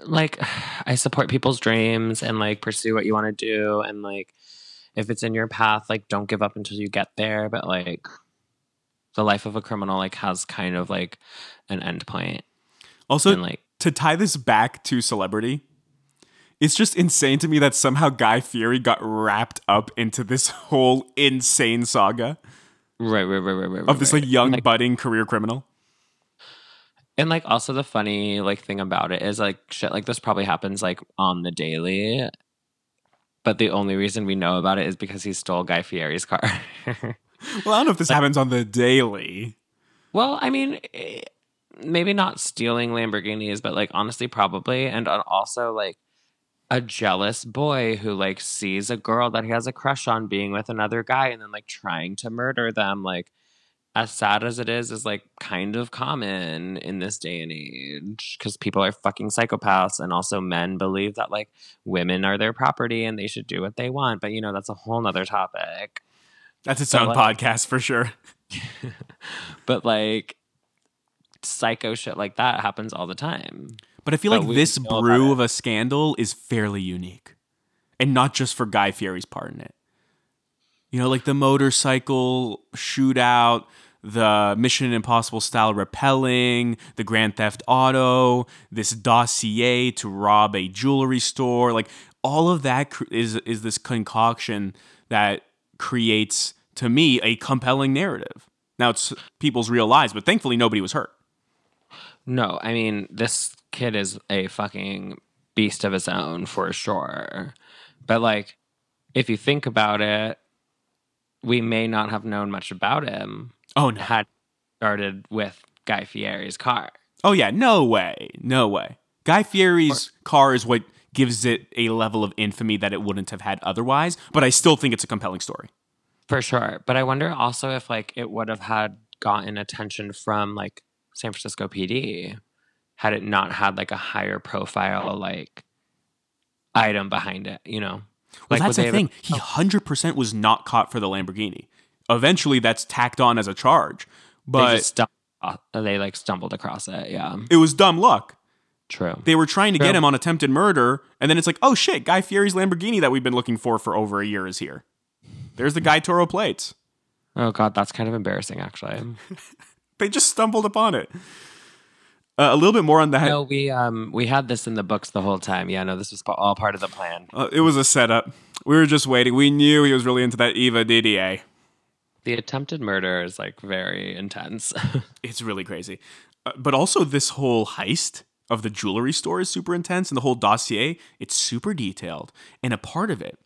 B: like I support people's dreams and like pursue what you want to do and like if it's in your path, like don't give up until you get there, but like the life of a criminal like has kind of like an end point
A: Also,
B: and like
A: to tie this back to celebrity, it's just insane to me that somehow Guy Fieri got wrapped up into this whole insane saga
B: right right right right right
A: of this
B: right.
A: like young
B: Like-
A: budding career criminal.
B: And like also the funny like thing about it is like shit like this probably happens like on the daily. But the only reason we know about it is because he stole Guy Fieri's car.
A: Well, I don't know if this happens on the daily.
B: well, I mean, eh, maybe not stealing Lamborghinis, but like honestly, probably. And also like a jealous boy who like sees a girl that he has a crush on being with another guy and then like trying to murder them. Like, as sad as it is, is like kind of common in this day and age because people are fucking psychopaths. And also, men believe that like women are their property and they should do what they want. But you know, that's a whole nother topic.
A: That's its
B: But,
A: own
B: like-
A: podcast for sure.
B: but like psycho shit like that happens all the time.
A: But I feel
B: But
A: like this brew of a scandal is fairly unique. And not just for Guy Fieri's part in it. You know, like the motorcycle shootout, the Mission Impossible style repelling, the Grand Theft Auto, this dossier to rob a jewelry store, like all of that is is this concoction that creates to me a compelling narrative. Now it's people's real lives, but thankfully nobody was hurt.
B: No, I mean, this kid is a fucking beast of his own for sure. But like, if you think about it, we may not have known much about him
A: Oh no.
B: had started with Guy Fieri's car.
A: Oh yeah, no way, no way. Guy Fieri's car is what gives it a level of infamy that it wouldn't have had otherwise. But I still think it's a compelling story.
B: For sure. But I wonder also if like it would have had gotten attention from like San Francisco PD had it not had like a higher profile like item behind it, you know?
A: Well,
B: Like,
A: that's the thing. He hundred percent was not caught for the Lamborghini. Eventually, that's tacked on as a charge, but
B: stum- uh, they like stumbled across it. Yeah.
A: it was dumb luck.
B: True.
A: They were trying to get him on attempted murder, and then it's like, oh shit, Guy Fieri's Lamborghini that we've been looking for for over a year is here. There's the Guy Toro plates.
B: Oh god, that's kind of embarrassing actually.
A: They just stumbled upon it. Uh, a little bit more on that.
B: No, we um we had this in the books the whole time. Yeah, no, this was all part of the plan.
A: Uh, it was a setup. We were just waiting. We knew he was really into that Eva Didier.
B: The attempted murder is like very intense.
A: It's really crazy. Uh, but also, this whole heist of the jewelry store is super intense, and the whole dossier, it's super detailed. And a part of it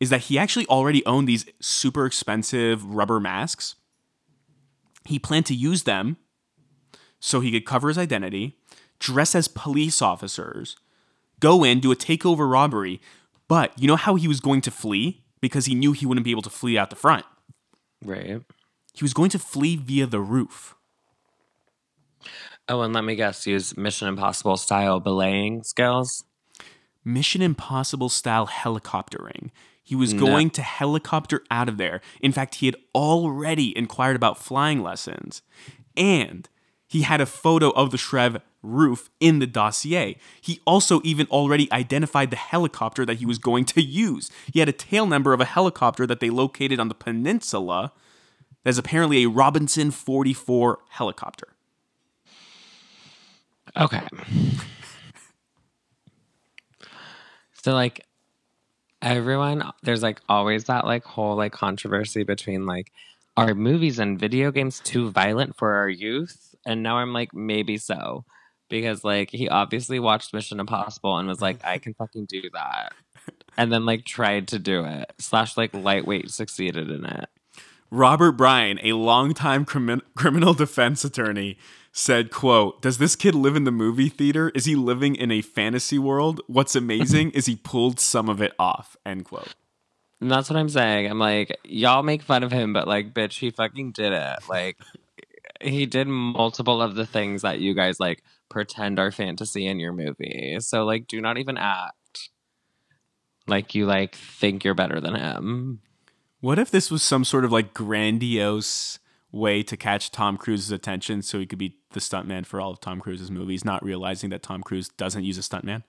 A: is that he actually already owned these super expensive rubber masks. He planned to use them so he could cover his identity, dress as police officers, go in, do a takeover robbery. But you know how he was going to flee? Because he knew he wouldn't be able to flee out the front.
B: right.
A: He was going to flee via the roof.
B: Oh, and let me guess, use Mission Impossible style belaying skills.
A: Mission Impossible style helicoptering. He was
B: No.
A: going to helicopter out of there. In fact, he had already inquired about flying lessons. And he had a photo of the Shreve roof in the dossier. He also even already identified the helicopter that he was going to use. He had a tail number of a helicopter that they located on the peninsula that's apparently a Robinson 44 helicopter.
B: Okay. So like everyone there's like always that like whole like controversy between like are movies and video games too violent for our youth? And now I'm like maybe so. Because like he obviously watched Mission Impossible and was like, I can fucking do that. And then like tried to do it. Slash like lightweight succeeded in it.
A: Robert Bryan, a longtime crimin- criminal defense attorney, said, quote, Does this kid live in the movie theater? Is he living in a fantasy world? What's amazing is he pulled some of it off, end quote.
B: And that's what I'm saying. I'm like, y'all make fun of him, but like, bitch, he fucking did it. Like, he did multiple of the things that you guys like pretend are fantasy in your movie. So like, do not even act like you like think you're better than him.
A: What if this was some sort of like grandiose way to catch Tom Cruise's attention so he could be the stuntman for all of Tom Cruise's movies, not realizing that Tom Cruise doesn't use a stuntman?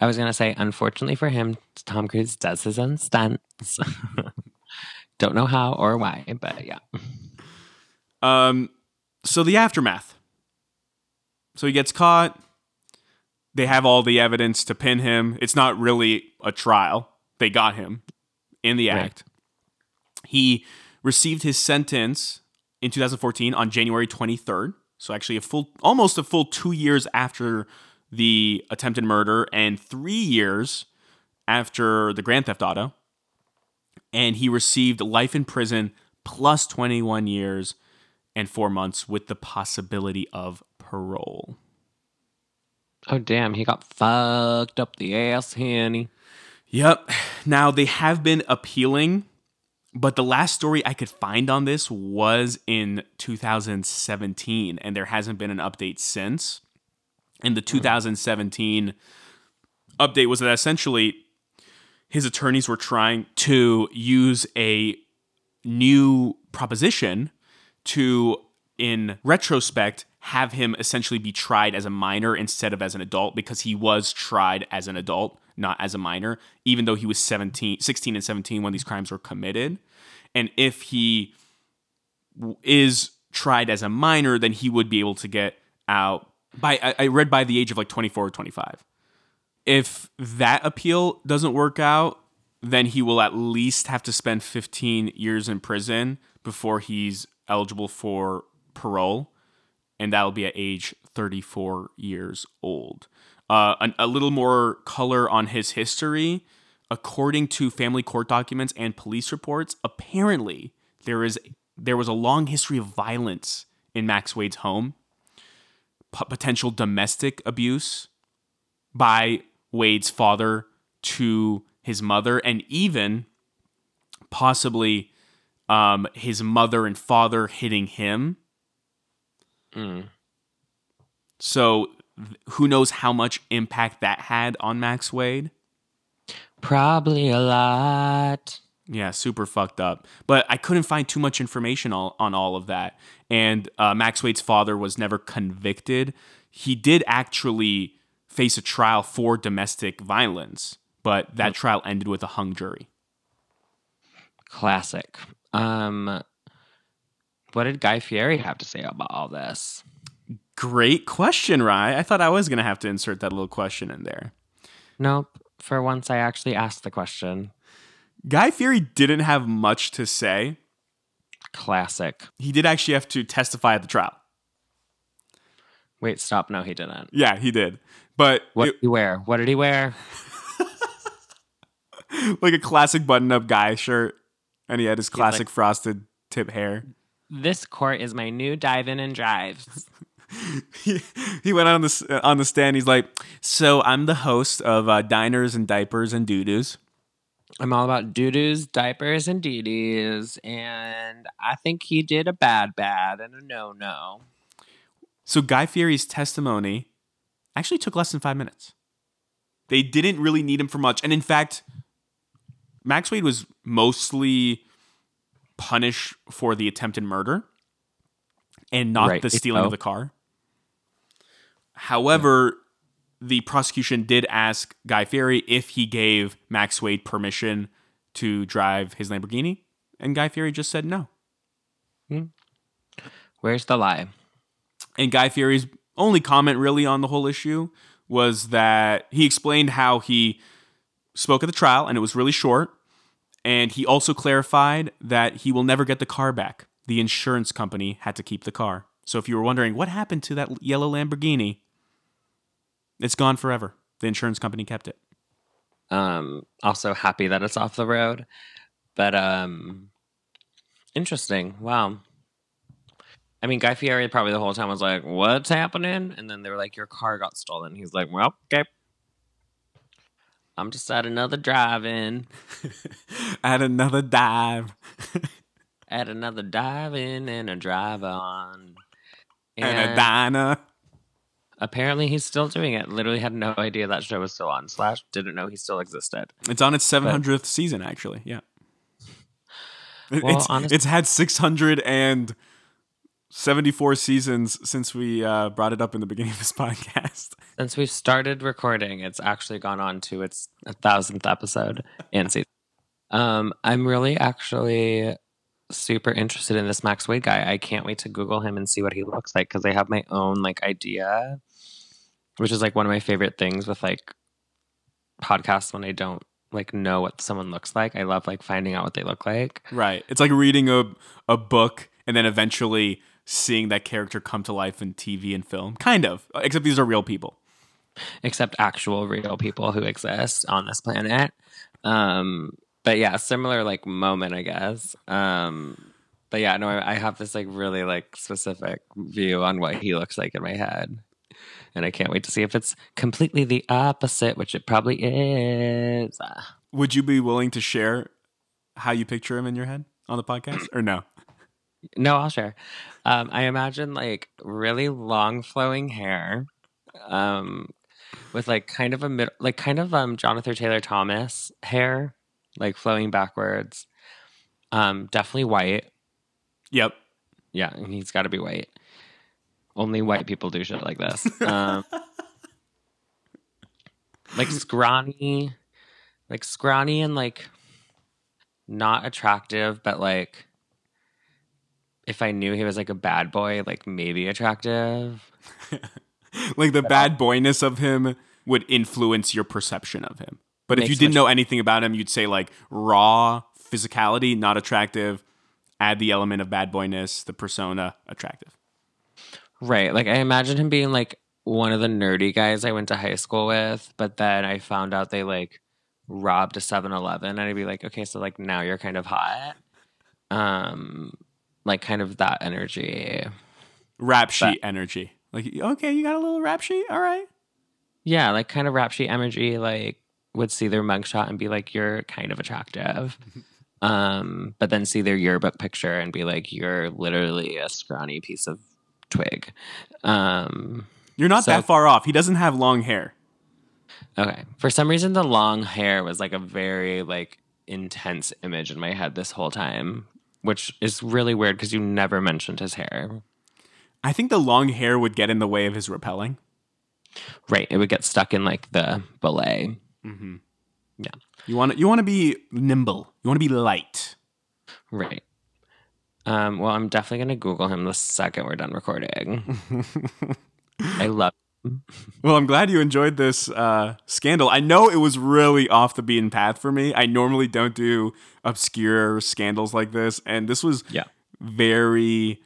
B: I was gonna say, unfortunately for him, Tom Cruise does his own stunts. Don't know how or why, but yeah.
A: Um, so the aftermath. So he gets caught. They have all the evidence to pin him. It's not really a trial. They got him in the
B: Right.
A: act. He received his sentence in 2014 on January 23rd. So actually a full almost a full 2 years after the attempted murder and 3 years after the Grand Theft Auto. And he received life in prison plus 21 years and 4 months with the possibility of parole.
B: Oh damn, he got fucked up the ass, honey.
A: Yep. Now they have been appealing, but the last story I could find on this was in 2017, and there hasn't been an update since. And the hmm. 2017 update was that essentially his attorneys were trying to use a new proposition to, in retrospect, have him essentially be tried as a minor instead of as an adult because he was tried as an adult, not as a minor, even though he was 17, 16 and 17 when these crimes were committed. And if he is tried as a minor, then he would be able to get out by, I, I read by the age of like 24 or 25. If that appeal doesn't work out, then he will at least have to spend 15 years in prison before he's eligible for parole and that'll be at age 34 years old. Uh, an, a little more color on his history. According to family court documents and police reports, apparently there is there was a long history of violence in Max Wade's home, P- potential domestic abuse by Wade's father to his mother, and even possibly um, his mother and father hitting him.
B: Mm.
A: So who knows how much impact that had on Max Wade?
B: Probably a lot.
A: Yeah, super fucked up. But I couldn't find too much information all, on all of that. And uh, Max Wade's father was never convicted. He did actually face a trial for domestic violence, but that trial ended with a hung jury.
B: Classic. Um, what did Guy Fieri have to say about all this?
A: Great question, Rye. I thought I was going to have to insert that little question in there.
B: Nope. For once, I actually asked the question.
A: Guy Fieri didn't have much to say.
B: Classic.
A: He did actually have to testify at the trial.
B: Wait, stop. No, he didn't.
A: Yeah, he did. But
B: What
A: it-
B: did he wear? What did he wear?
A: like a classic button-up guy shirt, and he had his
B: like-
A: classic frosted tip hair.
B: This court is my new dive-in and drives.
A: he, he went on the on the stand. He's like, "So I'm the host of uh, Diners and Diapers and Doo-Doos.
B: I'm all about doo-doos, diapers, and dee-dees, and I think he did a bad bad and a no-no.
A: So Guy Fieri's testimony actually took less than five minutes. They didn't really need him for much, and in fact, Max Wade was mostly punished for the attempted murder and not
B: Right.
A: the stealing
B: Oh.
A: of the car. However, the prosecution did ask Guy Fieri if he gave Max Wade permission to drive his Lamborghini, and Guy Fieri just said no. Hmm.
B: Where's the lie?
A: And Guy Fieri's only comment really on the whole issue was that he explained how he spoke at the trial and it was really short. And he also clarified that he will never get the car back. The insurance company had to keep the car. So if you were wondering what happened to that yellow Lamborghini, it's gone forever. The insurance company kept it.
B: Um, also happy that it's off the road, but um, interesting. Wow. I mean, Guy Fieri probably the whole time was like, "What's happening?" And then they were like, "Your car got stolen." He's like, "Well, okay, I'm just at another drive-in,
A: At another dive
B: at another dive-in and a drive-on."
A: and a diner.
B: apparently, he's still doing it. Literally had no idea that show was still on. Slash didn't know he still existed.
A: It's on its 700th season, actually. Yeah.
B: Well,
A: it's,
B: honest-
A: it's had 674 seasons since we uh, brought it up in the beginning of this podcast.
B: Since we've started recording, it's actually gone on to its a thousandth episode and season. Um, I'm really actually super interested in this Max Wade guy. I can't wait to Google him and see what he looks like because I have my own like idea, which is like one of my favorite things with like podcasts when I don't like know what someone looks like. I love like finding out what they look like.
A: Right. It's like reading a, a book and then eventually seeing that character come to life in TV and film. Kind of. Except these are real people.
B: Except actual real people who exist on this planet. Um, but yeah, similar like moment, I guess. Um, but yeah, no, I, I have this like really like specific view on what he looks like in my head, and I can't wait to see if it's completely the opposite, which it probably is.
A: Would you be willing to share how you picture him in your head on the podcast or no?
B: No, I'll share. Um, I imagine like really long flowing hair, um, with like kind of a mid, like kind of um Jonathan Taylor Thomas hair, like flowing backwards. Um, definitely white.
A: Yep.
B: Yeah, he's got to be white. Only white people do shit like this. Um, like scrawny, like scrawny and like not attractive, but like if I knew he was like a bad boy, like maybe attractive.
A: like the bad boyness of him would influence your perception of him. But if you didn't know anything about him, you'd say like raw physicality, not attractive. Add the element of bad boyness, the persona, attractive.
B: Right. Like I imagine him being like one of the nerdy guys I went to high school with, but then I found out they like robbed a 7-Eleven and I'd be like, "Okay, so like now you're kind of hot." Um like kind of that energy.
A: Rap sheet energy. Like, okay, you got a little rap sheet? All right.
B: Yeah, like kind of rap sheet energy like would see their mugshot and be like, "You're kind of attractive." Um, but then see their yearbook picture and be like, "You're literally a scrawny piece of twig." Um,
A: You're not
B: So-
A: that far off. He doesn't have long hair.
B: Okay. For some reason, the long hair was like a very like intense image in my head this whole time, which is really weird because you never mentioned his hair.
A: I think the long hair would get in the way of his rappelling.
B: Right. It would get stuck in like the belay.
A: Mm-hmm.
B: Yeah.
A: You want to you want to be nimble. You want to be light.
B: Right. Um, well, I'm definitely gonna Google him the second we're done recording. I love.
A: Well, I'm glad you enjoyed this uh, scandal. I know it was really off the beaten path for me. I normally don't do obscure scandals like this, and this was
B: Yeah.
A: very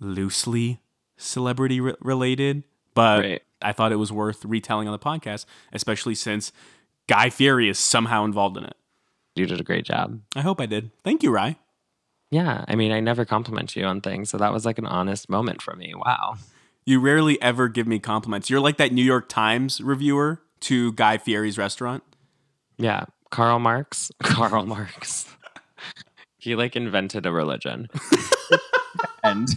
A: loosely celebrity re- related. But
B: Right.
A: I thought it was worth retelling on the podcast, especially since Guy Fieri is somehow involved in it.
B: You did a great job.
A: I hope I did. Thank you, Rye.
B: Yeah, I mean, I never compliment you on things, so that was like an honest moment for me. Wow.
A: You rarely ever give me compliments. You're like that New York Times reviewer to Guy Fieri's restaurant.
B: Yeah, Karl Marx. Karl Marx. he like invented a religion. and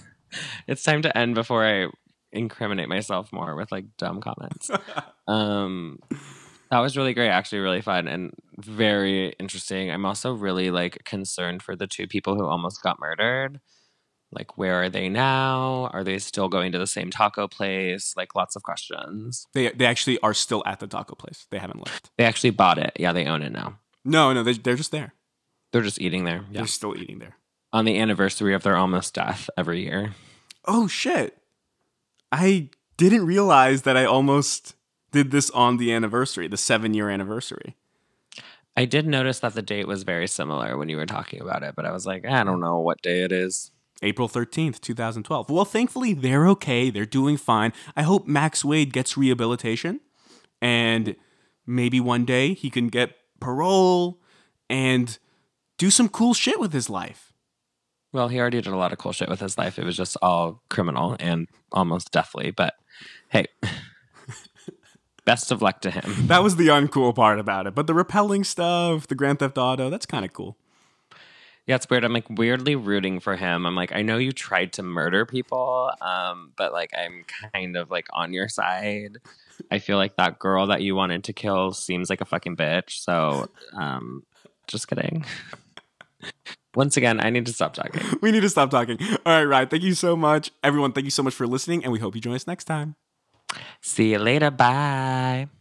B: it's time to end before I incriminate myself more with like dumb comments. Um that was really great, actually really fun and very interesting. I'm also really like concerned for the two people who almost got murdered. Like where are they now? Are they still going to the same taco place? Like lots of questions.
A: They they actually are still at the taco place. They haven't left.
B: They actually bought it. Yeah, they own it now.
A: No, no, they, they're just there.
B: They're just eating there. Yeah.
A: They're still eating there.
B: On the anniversary of their almost death every year.
A: Oh shit! I didn't realize that I almost did this on the anniversary, the seven year anniversary.
B: I did notice that the date was very similar when you were talking about it, but I was like, I don't know what day it is.
A: April 13th, 2012. Well, thankfully, they're okay. They're doing fine. I hope Max Wade gets rehabilitation and maybe one day he can get parole and do some cool shit with his life.
B: Well, he already did a lot of cool shit with his life. It was just all criminal and almost deathly, but hey, best of luck to him.
A: That was the uncool part about it. But the rappelling stuff, the Grand Theft Auto, that's kind of cool.
B: Yeah, it's weird. I'm like weirdly rooting for him. I'm like, I know you tried to murder people, um, but like, I'm kind of like on your side. I feel like that girl that you wanted to kill seems like a fucking bitch. So, um, just kidding. Once again, I need to stop talking.
A: We need to stop talking. All right, right. Thank you so much. Everyone, thank you so much for listening, and we hope you join us next time.
B: See you later. Bye.